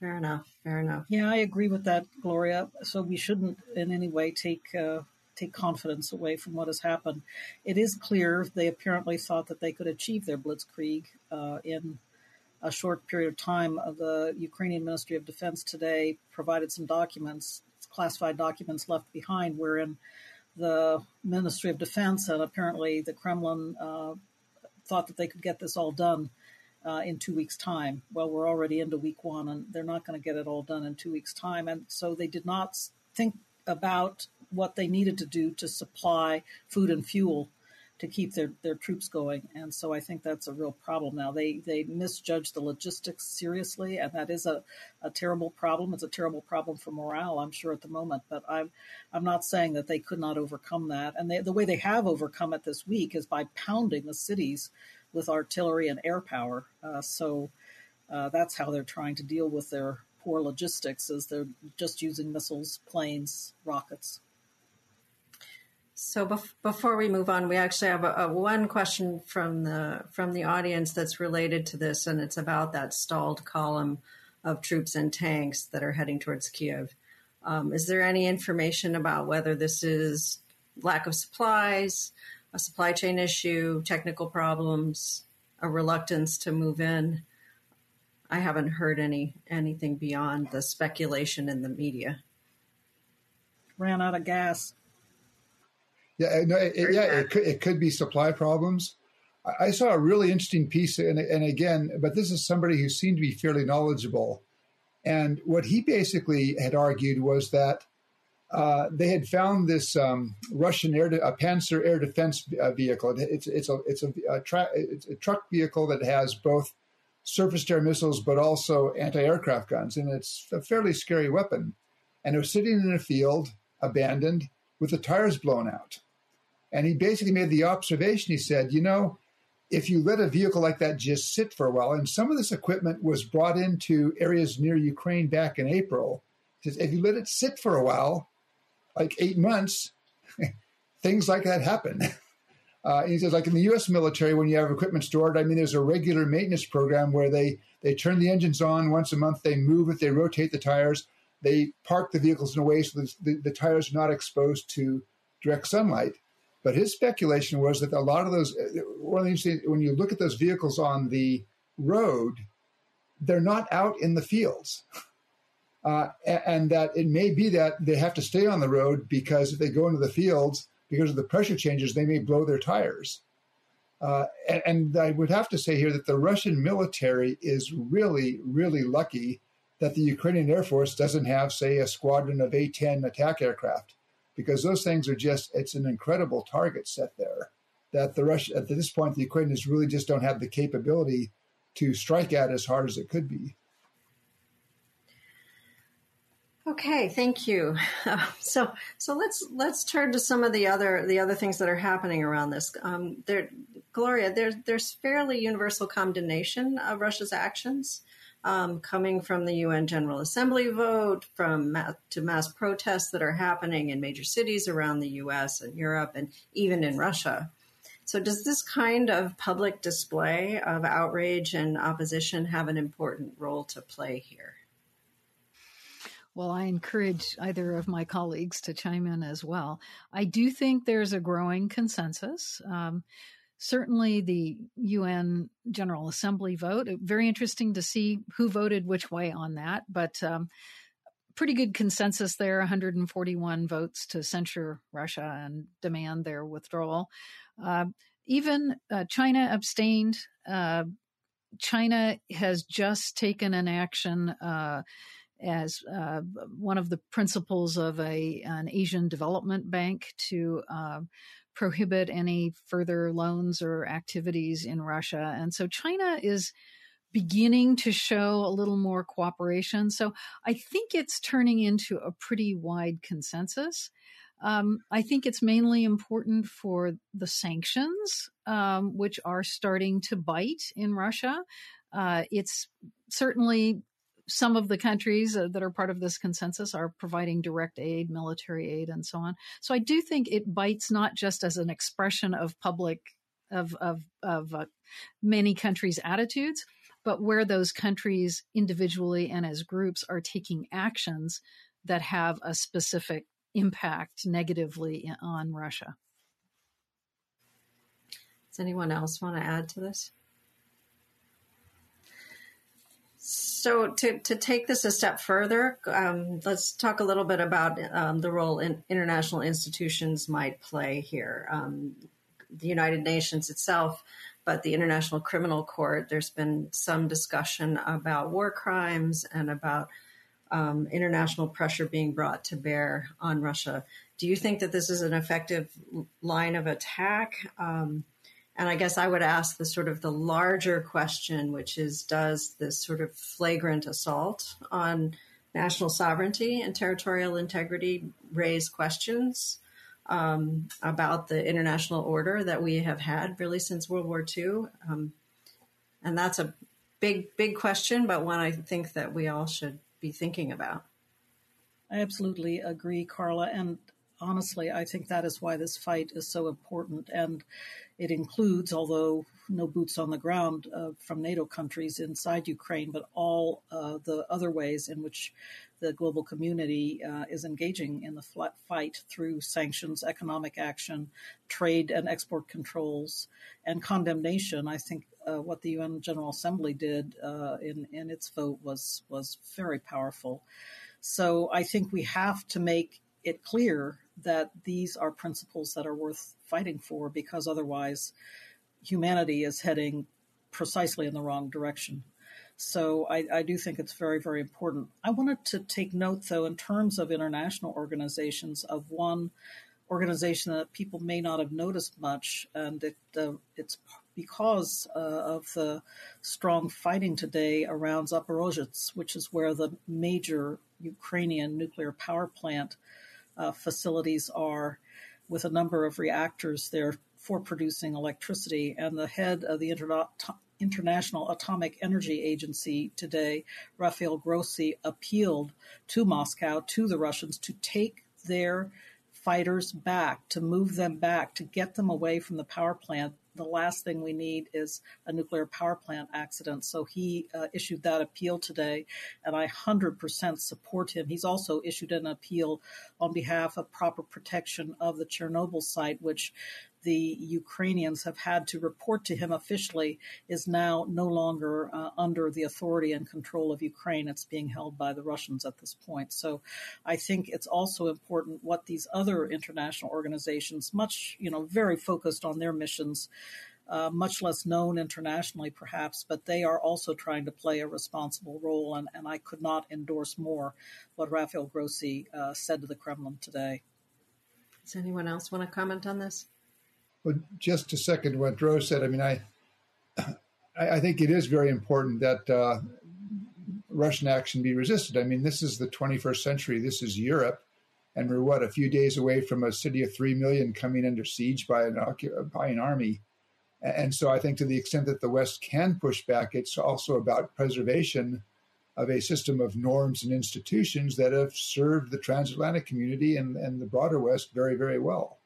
Fair enough. Fair enough. Yeah, I agree with that, Gloria. So we shouldn't in any way take uh, take confidence away from what has happened. It is clear they apparently thought that they could achieve their blitzkrieg uh, in a short period of time. Uh, the Ukrainian Ministry of Defense today provided some documents, classified documents left behind, wherein the Ministry of Defense and apparently the Kremlin uh, thought that they could get this all done uh, in two weeks' time. Well, we're already into week one, and they're not going to get it all done in two weeks' time. And so they did not think about what they needed to do to supply food and fuel to keep their, their troops going. And so I think that's a real problem now. They they misjudged the logistics seriously, and that is a, a terrible problem. It's a terrible problem for morale, I'm sure, at the moment. But I'm I'm not saying that they could not overcome that. And they, the way they have overcome it this week is by pounding the cities with artillery and air power. Uh, so uh, that's how they're trying to deal with their poor logistics, is they're just using missiles, planes, rockets. So bef- before we move on, we actually have a, a, one question from the from the audience that's related to this, and it's about that stalled column of troops and tanks that are heading towards Kiev. Um, is there any information about whether this is lack of supplies, a supply chain issue, technical problems, a reluctance to move in. I haven't heard any anything beyond the speculation in the media. Ran out of gas. Yeah, no, it, yeah, it could, it could be supply problems. I, I saw a really interesting piece, and, and again, but this is somebody who seemed to be fairly knowledgeable. And what he basically had argued was that uh, they had found this um, Russian air, de- a Pantsir air defense uh, vehicle. It's it's a it's a, a, tra- it's a truck vehicle that has both surface to air missiles but also anti-aircraft guns, and it's a fairly scary weapon. And it was sitting in a field, abandoned, with the tires blown out. And he basically made the observation. He said, you know, if you let a vehicle like that just sit for a while, and some of this equipment was brought into areas near Ukraine back in April, says if you let it sit for a while, like eight months, things like that happen. Uh, he says, like in the U.S. military, when you have equipment stored, I mean, there's a regular maintenance program where they they turn the engines on once a month, they move it, they rotate the tires, they park the vehicles in a way so the, the, the tires are not exposed to direct sunlight. But his speculation was that a lot of those, one of the when you look at those vehicles on the road, they're not out in the fields. uh, and that it may be that they have to stay on the road because if they go into the fields because of the pressure changes, they may blow their tires. Uh, and, and, I would have to say here that the Russian military is really, really lucky that the Ukrainian Air Force doesn't have, say, a squadron of A 10 attack aircraft, because those things are just, it's an incredible target set there. That the Russia, at this point, the Ukrainians really just don't have the capability to strike at as hard as it could be. Okay, thank you. Uh, so, so let's let's turn to some of the other the other things that are happening around this. Um, there, Gloria, there's there's fairly universal condemnation of Russia's actions, um, coming from the UN General Assembly vote, from to mass protests that are happening in major cities around the U.S. and Europe, and even in Russia. So, does this kind of public display of outrage and opposition have an important role to play here? Well, I encourage either of my colleagues to chime in as well. I do think there's a growing consensus. Um, certainly, the UN General Assembly vote, very interesting to see who voted which way on that, but um, pretty good consensus there 141 votes to censure Russia and demand their withdrawal. Uh, even uh, China abstained. Uh, China has just taken an action uh, as uh, one of the principals of a an Asian Development Bank to uh, prohibit any further loans or activities in Russia. And so China is beginning to show a little more cooperation. So I think it's turning into a pretty wide consensus. Um, I think it's mainly important for the sanctions, um, which are starting to bite in Russia. Uh, it's certainly some of the countries uh, that are part of this consensus are providing direct aid, military aid, and so on. So I do think it bites not just as an expression of public of of of uh, many countries' attitudes, but where those countries individually and as groups are taking actions that have a specific impact negatively on Russia. Does anyone else want to add to this? So, to, to take this a step further, um, let's talk a little bit about um, the role in international institutions might play here. Um, the United Nations itself, but the International Criminal Court, there's been some discussion about war crimes and about um, international pressure being brought to bear on Russia. Do you think that this is an effective line of attack? Um, and I guess I would ask the sort of the larger question, which is does this sort of flagrant assault on national sovereignty and territorial integrity raise questions um, about the international order that we have had really since World War II? Um, and that's a big, big question, but one I think that we all should be thinking about. I absolutely agree, Carla. And honestly, I think that is why this fight is so important. And it includes, although no boots on the ground uh, from NATO countries inside Ukraine, but all uh, the other ways in which the global community uh, is engaging in the fight through sanctions, economic action, trade and export controls, and condemnation. I think uh, what the UN General Assembly did uh, in in its vote was was very powerful. So I think we have to make it clear that these are principles that are worth fighting for because otherwise humanity is heading precisely in the wrong direction. So I, I, do think it's very, very important. I wanted to take note, though, in terms of international organizations, of one organization that people may not have noticed much, and it, uh, it's because uh, of the strong fighting today around Zaporozhye, which is where the major Ukrainian nuclear power plant uh, facilities are, with a number of reactors there for producing electricity. And the head of the Interna- International Atomic Energy Agency today, Rafael Grossi, appealed to Moscow, to the Russians, to take their fighters back, to move them back, to get them away from the power plant the last thing we need is a nuclear power plant accident. So he uh, issued that appeal today, and I 100% support him. He's also issued an appeal on behalf of proper protection of the Chernobyl site, which the Ukrainians have had to report to him officially is now no longer uh, under the authority and control of Ukraine. It's being held by the Russians at this point. So I think it's also important what these other international organizations, much, you know, very focused on their missions, uh, much less known internationally, perhaps, but they are also trying to play a responsible role. And, and I could not endorse more what Rafael Grossi uh, said to the Kremlin today. Does anyone else want to comment on this? Just to second what Drew said, I mean, I, I think it is very important that uh, Russian action be resisted. I mean, this is the 21st century. This is Europe, and we're what a few days away from a city of three million coming under siege by an by an army. And so, I think to the extent that the West can push back, it's also about preservation of a system of norms and institutions that have served the transatlantic community and, and the broader West very, very well.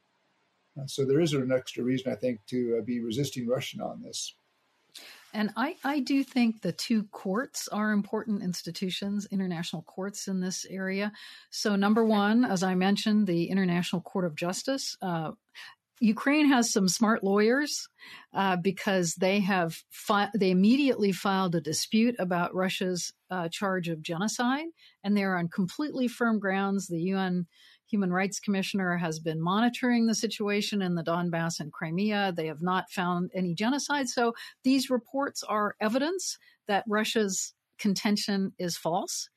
Uh, so there is an extra reason, I think, to uh, be resisting Russian on this. And I, I do think the two courts are important institutions, international courts in this area. So, number one, as I mentioned, the International Court of Justice. Uh, Ukraine has some smart lawyers uh, because they have fi- they immediately filed a dispute about Russia's uh, charge of genocide, and they're on completely firm grounds. The UN Human Rights Commissioner has been monitoring the situation in the Donbass and Crimea. They have not found any genocide. So these reports are evidence that Russia's contention is false.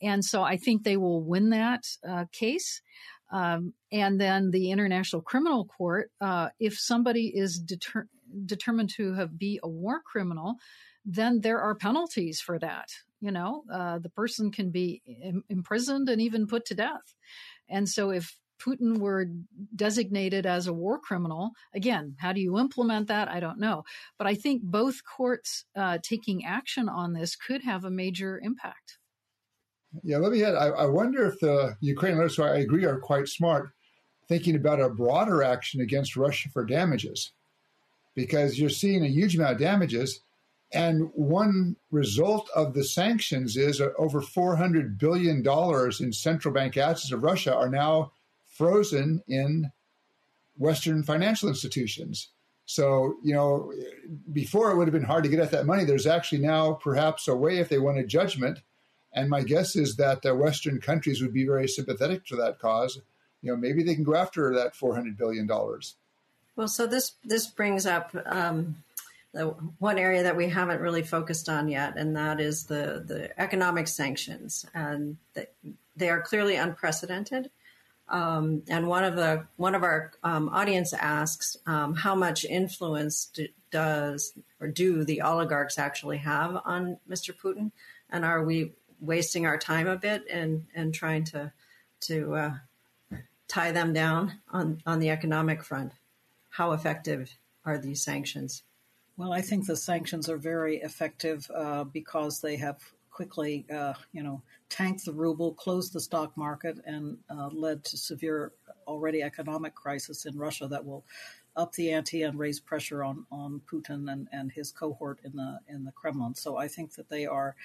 And so I think they will win that uh, case. Um, and then the International Criminal Court, uh, if somebody is deter- determined to have be a war criminal, then there are penalties for that. You know, uh, the person can be Im- imprisoned and even put to death. And so if Putin were designated as a war criminal, again, how do you implement that? I don't know. But I think both courts uh, taking action on this could have a major impact. Yeah, let me add. I, I wonder if the Ukrainian leaders, who I agree are quite smart, thinking about a broader action against Russia for damages, because you're seeing a huge amount of damages. And one result of the sanctions is over $400 billion in central bank assets of Russia are now frozen in Western financial institutions. So, you know, before it would have been hard to get at that money. There's actually now perhaps a way if they want a judgment. And my guess is that Western countries would be very sympathetic to that cause. You know, maybe they can go after that $400 billion. Well, so this, this brings up um, the one area that we haven't really focused on yet, and that is the, the economic sanctions. And the, they are clearly unprecedented. Um, and one of the one of our um, audience asks, um, how much influence do, does or do the oligarchs actually have on Mr. Putin? And are we wasting our time a bit and and trying to to uh, tie them down on on the economic front? How effective are these sanctions? Well, I think the sanctions are very effective uh, because they have quickly, uh, you know, tanked the ruble, closed the stock market, and uh, led to severe already economic crisis in Russia that will up the ante and raise pressure on on Putin and, and his cohort in the in the Kremlin. So I think that they are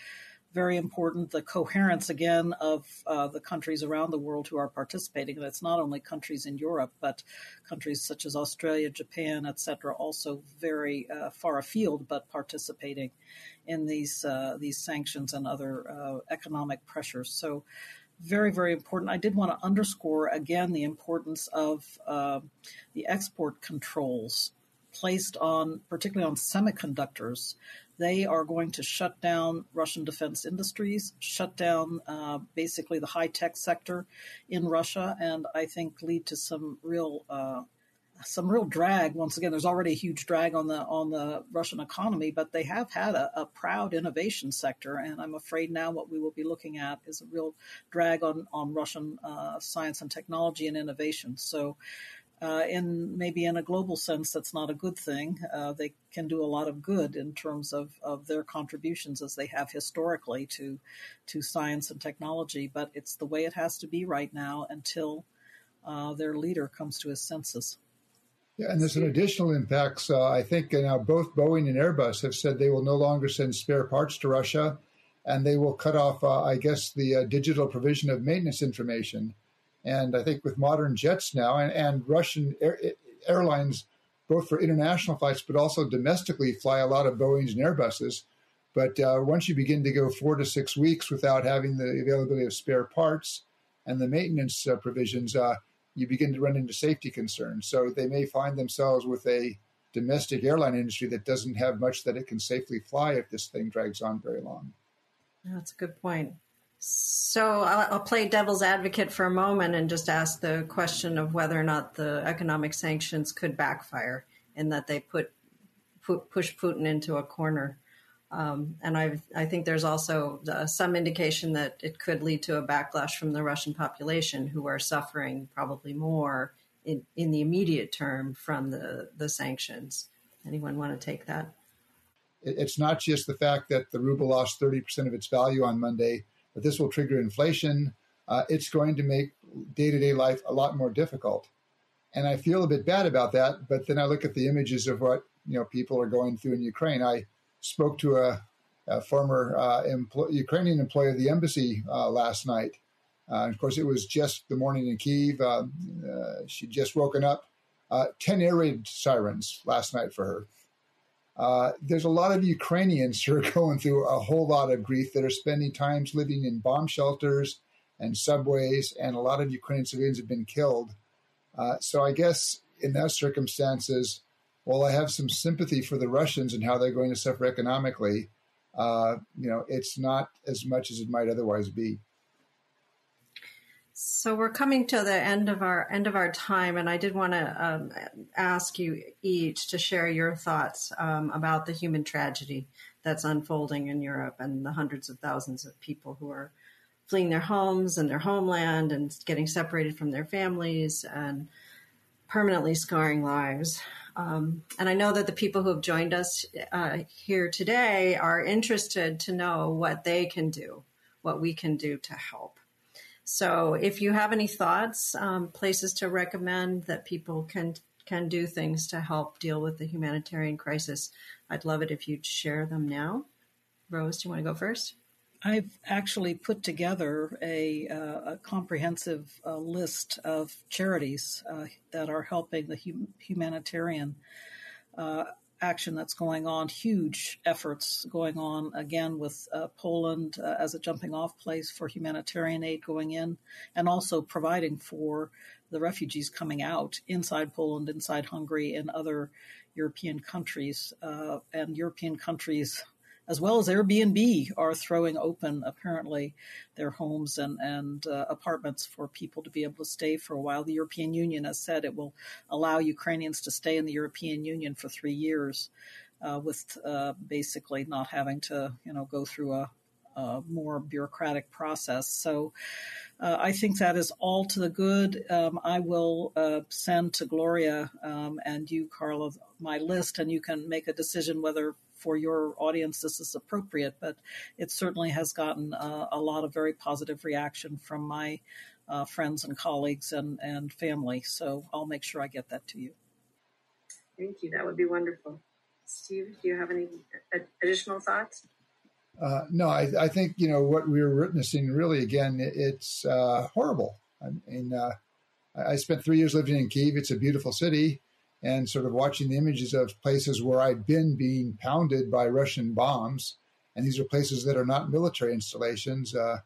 very important. The coherence again of uh, the countries around the world who are participating, and it's not only countries in Europe, but countries such as Australia, Japan, etc., also very uh, far afield, but participating in these uh, these sanctions and other uh, economic pressures. So. Very, very important. I did want to underscore again the importance of uh, the export controls placed on, particularly on semiconductors, they are going to shut down Russian defense industries, shut down uh, basically the high tech sector in Russia, and I think lead to some real uh, some real drag. Once again, there's already a huge drag on the on the Russian economy, but they have had a, a proud innovation sector, and I'm afraid now what we will be looking at is a real drag on on Russian uh, science and technology and innovation. So uh, in maybe in a global sense, that's not a good thing. Uh, they can do a lot of good in terms of, of their contributions as they have historically to to science and technology. But it's the way it has to be right now until uh, their leader comes to his senses. Yeah, and there's an additional impact. I think now both Boeing and Airbus have said they will no longer send spare parts to Russia, and they will cut off, uh, I guess, the uh, digital provision of maintenance information. And I think with modern jets now and, and Russian air, airlines, both for international flights, but also domestically, fly a lot of Boeings and Airbuses. But uh, once you begin to go four to six weeks without having the availability of spare parts and the maintenance uh, provisions, uh, you begin to run into safety concerns. So they may find themselves with a domestic airline industry that doesn't have much that it can safely fly if this thing drags on very long. That's a good point. So I'll, I'll, play devil's advocate for a moment and just ask the question of whether or not the economic sanctions could backfire in that they put, put push Putin into a corner. Um, and I, I think there's also uh, some indication that it could lead to a backlash from the Russian population, who are suffering probably more in, in the immediate term from the, the sanctions. Anyone want to take that? It's not just the fact that the ruble lost 30% of its value on Monday that this will trigger inflation. Uh, it's going to make day to day life a lot more difficult. And I feel a bit bad about that. But then I look at the images of what you know people are going through in Ukraine. I spoke to a, a former uh, empl- Ukrainian employee of the embassy uh, last night. Uh, of course, it was just the morning in Kiev. Uh, uh, she'd just woken up. Ten air raid sirens last night for her. Uh, there's a lot of Ukrainians who are going through a whole lot of grief that are spending times living in bomb shelters and subways, and a lot of Ukrainian civilians have been killed. Uh, so I guess in those circumstances, while I have some sympathy for the Russians and how they're going to suffer economically, uh, you know, it's not as much as it might otherwise be. So we're coming to the end of our end of our time, and I did want to um, ask you each to share your thoughts um, about the human tragedy that's unfolding in Europe and the hundreds of thousands of people who are fleeing their homes and their homeland and getting separated from their families and permanently scarring lives. Um, and I know that the people who have joined us uh, here today are interested to know what they can do what we can do to help. So if you have any thoughts, um, places to recommend that people can can do things to help deal with the humanitarian crisis, I'd love it if you'd share them now. Rose, do you want to go first? I've actually put together a, uh, a comprehensive uh, list of charities uh, that are helping the hum- humanitarian uh, action that's going on, huge efforts going on again with uh, Poland uh, as a jumping off place for humanitarian aid going in, and also providing for the refugees coming out inside Poland, inside Hungary, and other European countries. Uh, and European countries as well as Airbnb, are throwing open apparently their homes and, and uh, apartments for people to be able to stay for a while. The European Union has said it will allow Ukrainians to stay in the European Union for three years, uh, with uh, basically not having to you know go through a, more bureaucratic process. So. Uh, I think that is all to the good. Um, I will uh, send to Gloria um, and you, Carla, my list, and you can make a decision whether for your audience this is appropriate, but it certainly has gotten uh, a lot of very positive reaction from my uh, friends and colleagues and, and family. So I'll make sure I get that to you. Thank you. That would be wonderful. Steve, do you have any additional thoughts? Uh, no, I, I, think you know what we're witnessing. Really, again, it's uh, horrible. I mean, uh, I spent three years living in Kiev. It's a beautiful city, and sort of watching the images of places where I'd been being pounded by Russian bombs. And these are places that are not military installations. Uh,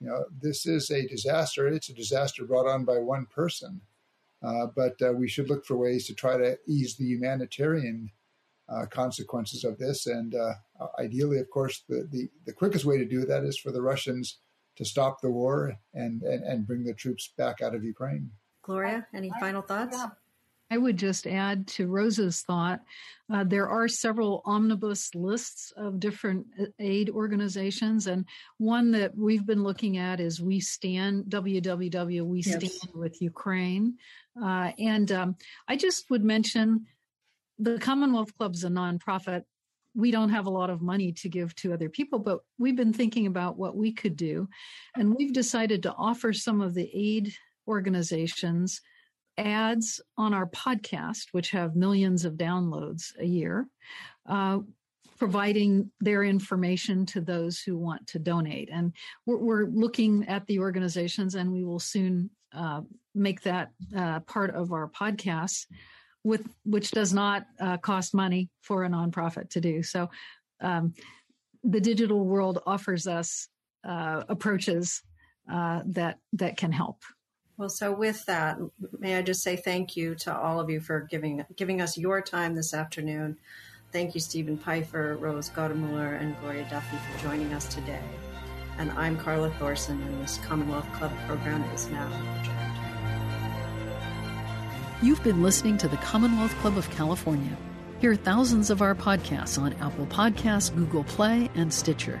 you know, this is a disaster. It's a disaster brought on by one person. Uh, but uh, we should look for ways to try to ease the humanitarian uh, consequences of this. And uh, ideally, of course, the, the, the quickest way to do that is for the Russians to stop the war and, and, and bring the troops back out of Ukraine. Gloria, any final thoughts? Yeah. I would just add to Rose's thought uh, there are several omnibus lists of different uh, aid organizations, and one that we've been looking at is We Stand, www. We Stand yes. with Ukraine. Uh, and um, I just would mention the Commonwealth Club is a nonprofit. We don't have a lot of money to give to other people, but we've been thinking about what we could do. And we've decided to offer some of the aid organizations ads on our podcast, which have millions of downloads a year, uh, providing their information to those who want to donate. And we're, we're looking at the organizations, and we will soon uh, make that uh, part of our podcast, with which does not uh, cost money for a nonprofit to do. So, um, the digital world offers us uh, approaches uh, that that can help. Well, so with that, may I just say thank you to all of you for giving giving us your time this afternoon. Thank you, Steven Pifer, Rose Gottemoeller, and Gloria Duffy for joining us today. And I'm Carla Thorson, and this Commonwealth Club program is now adjourned. You've been listening to the Commonwealth Club of California. Hear thousands of our podcasts on Apple Podcasts, Google Play, and Stitcher.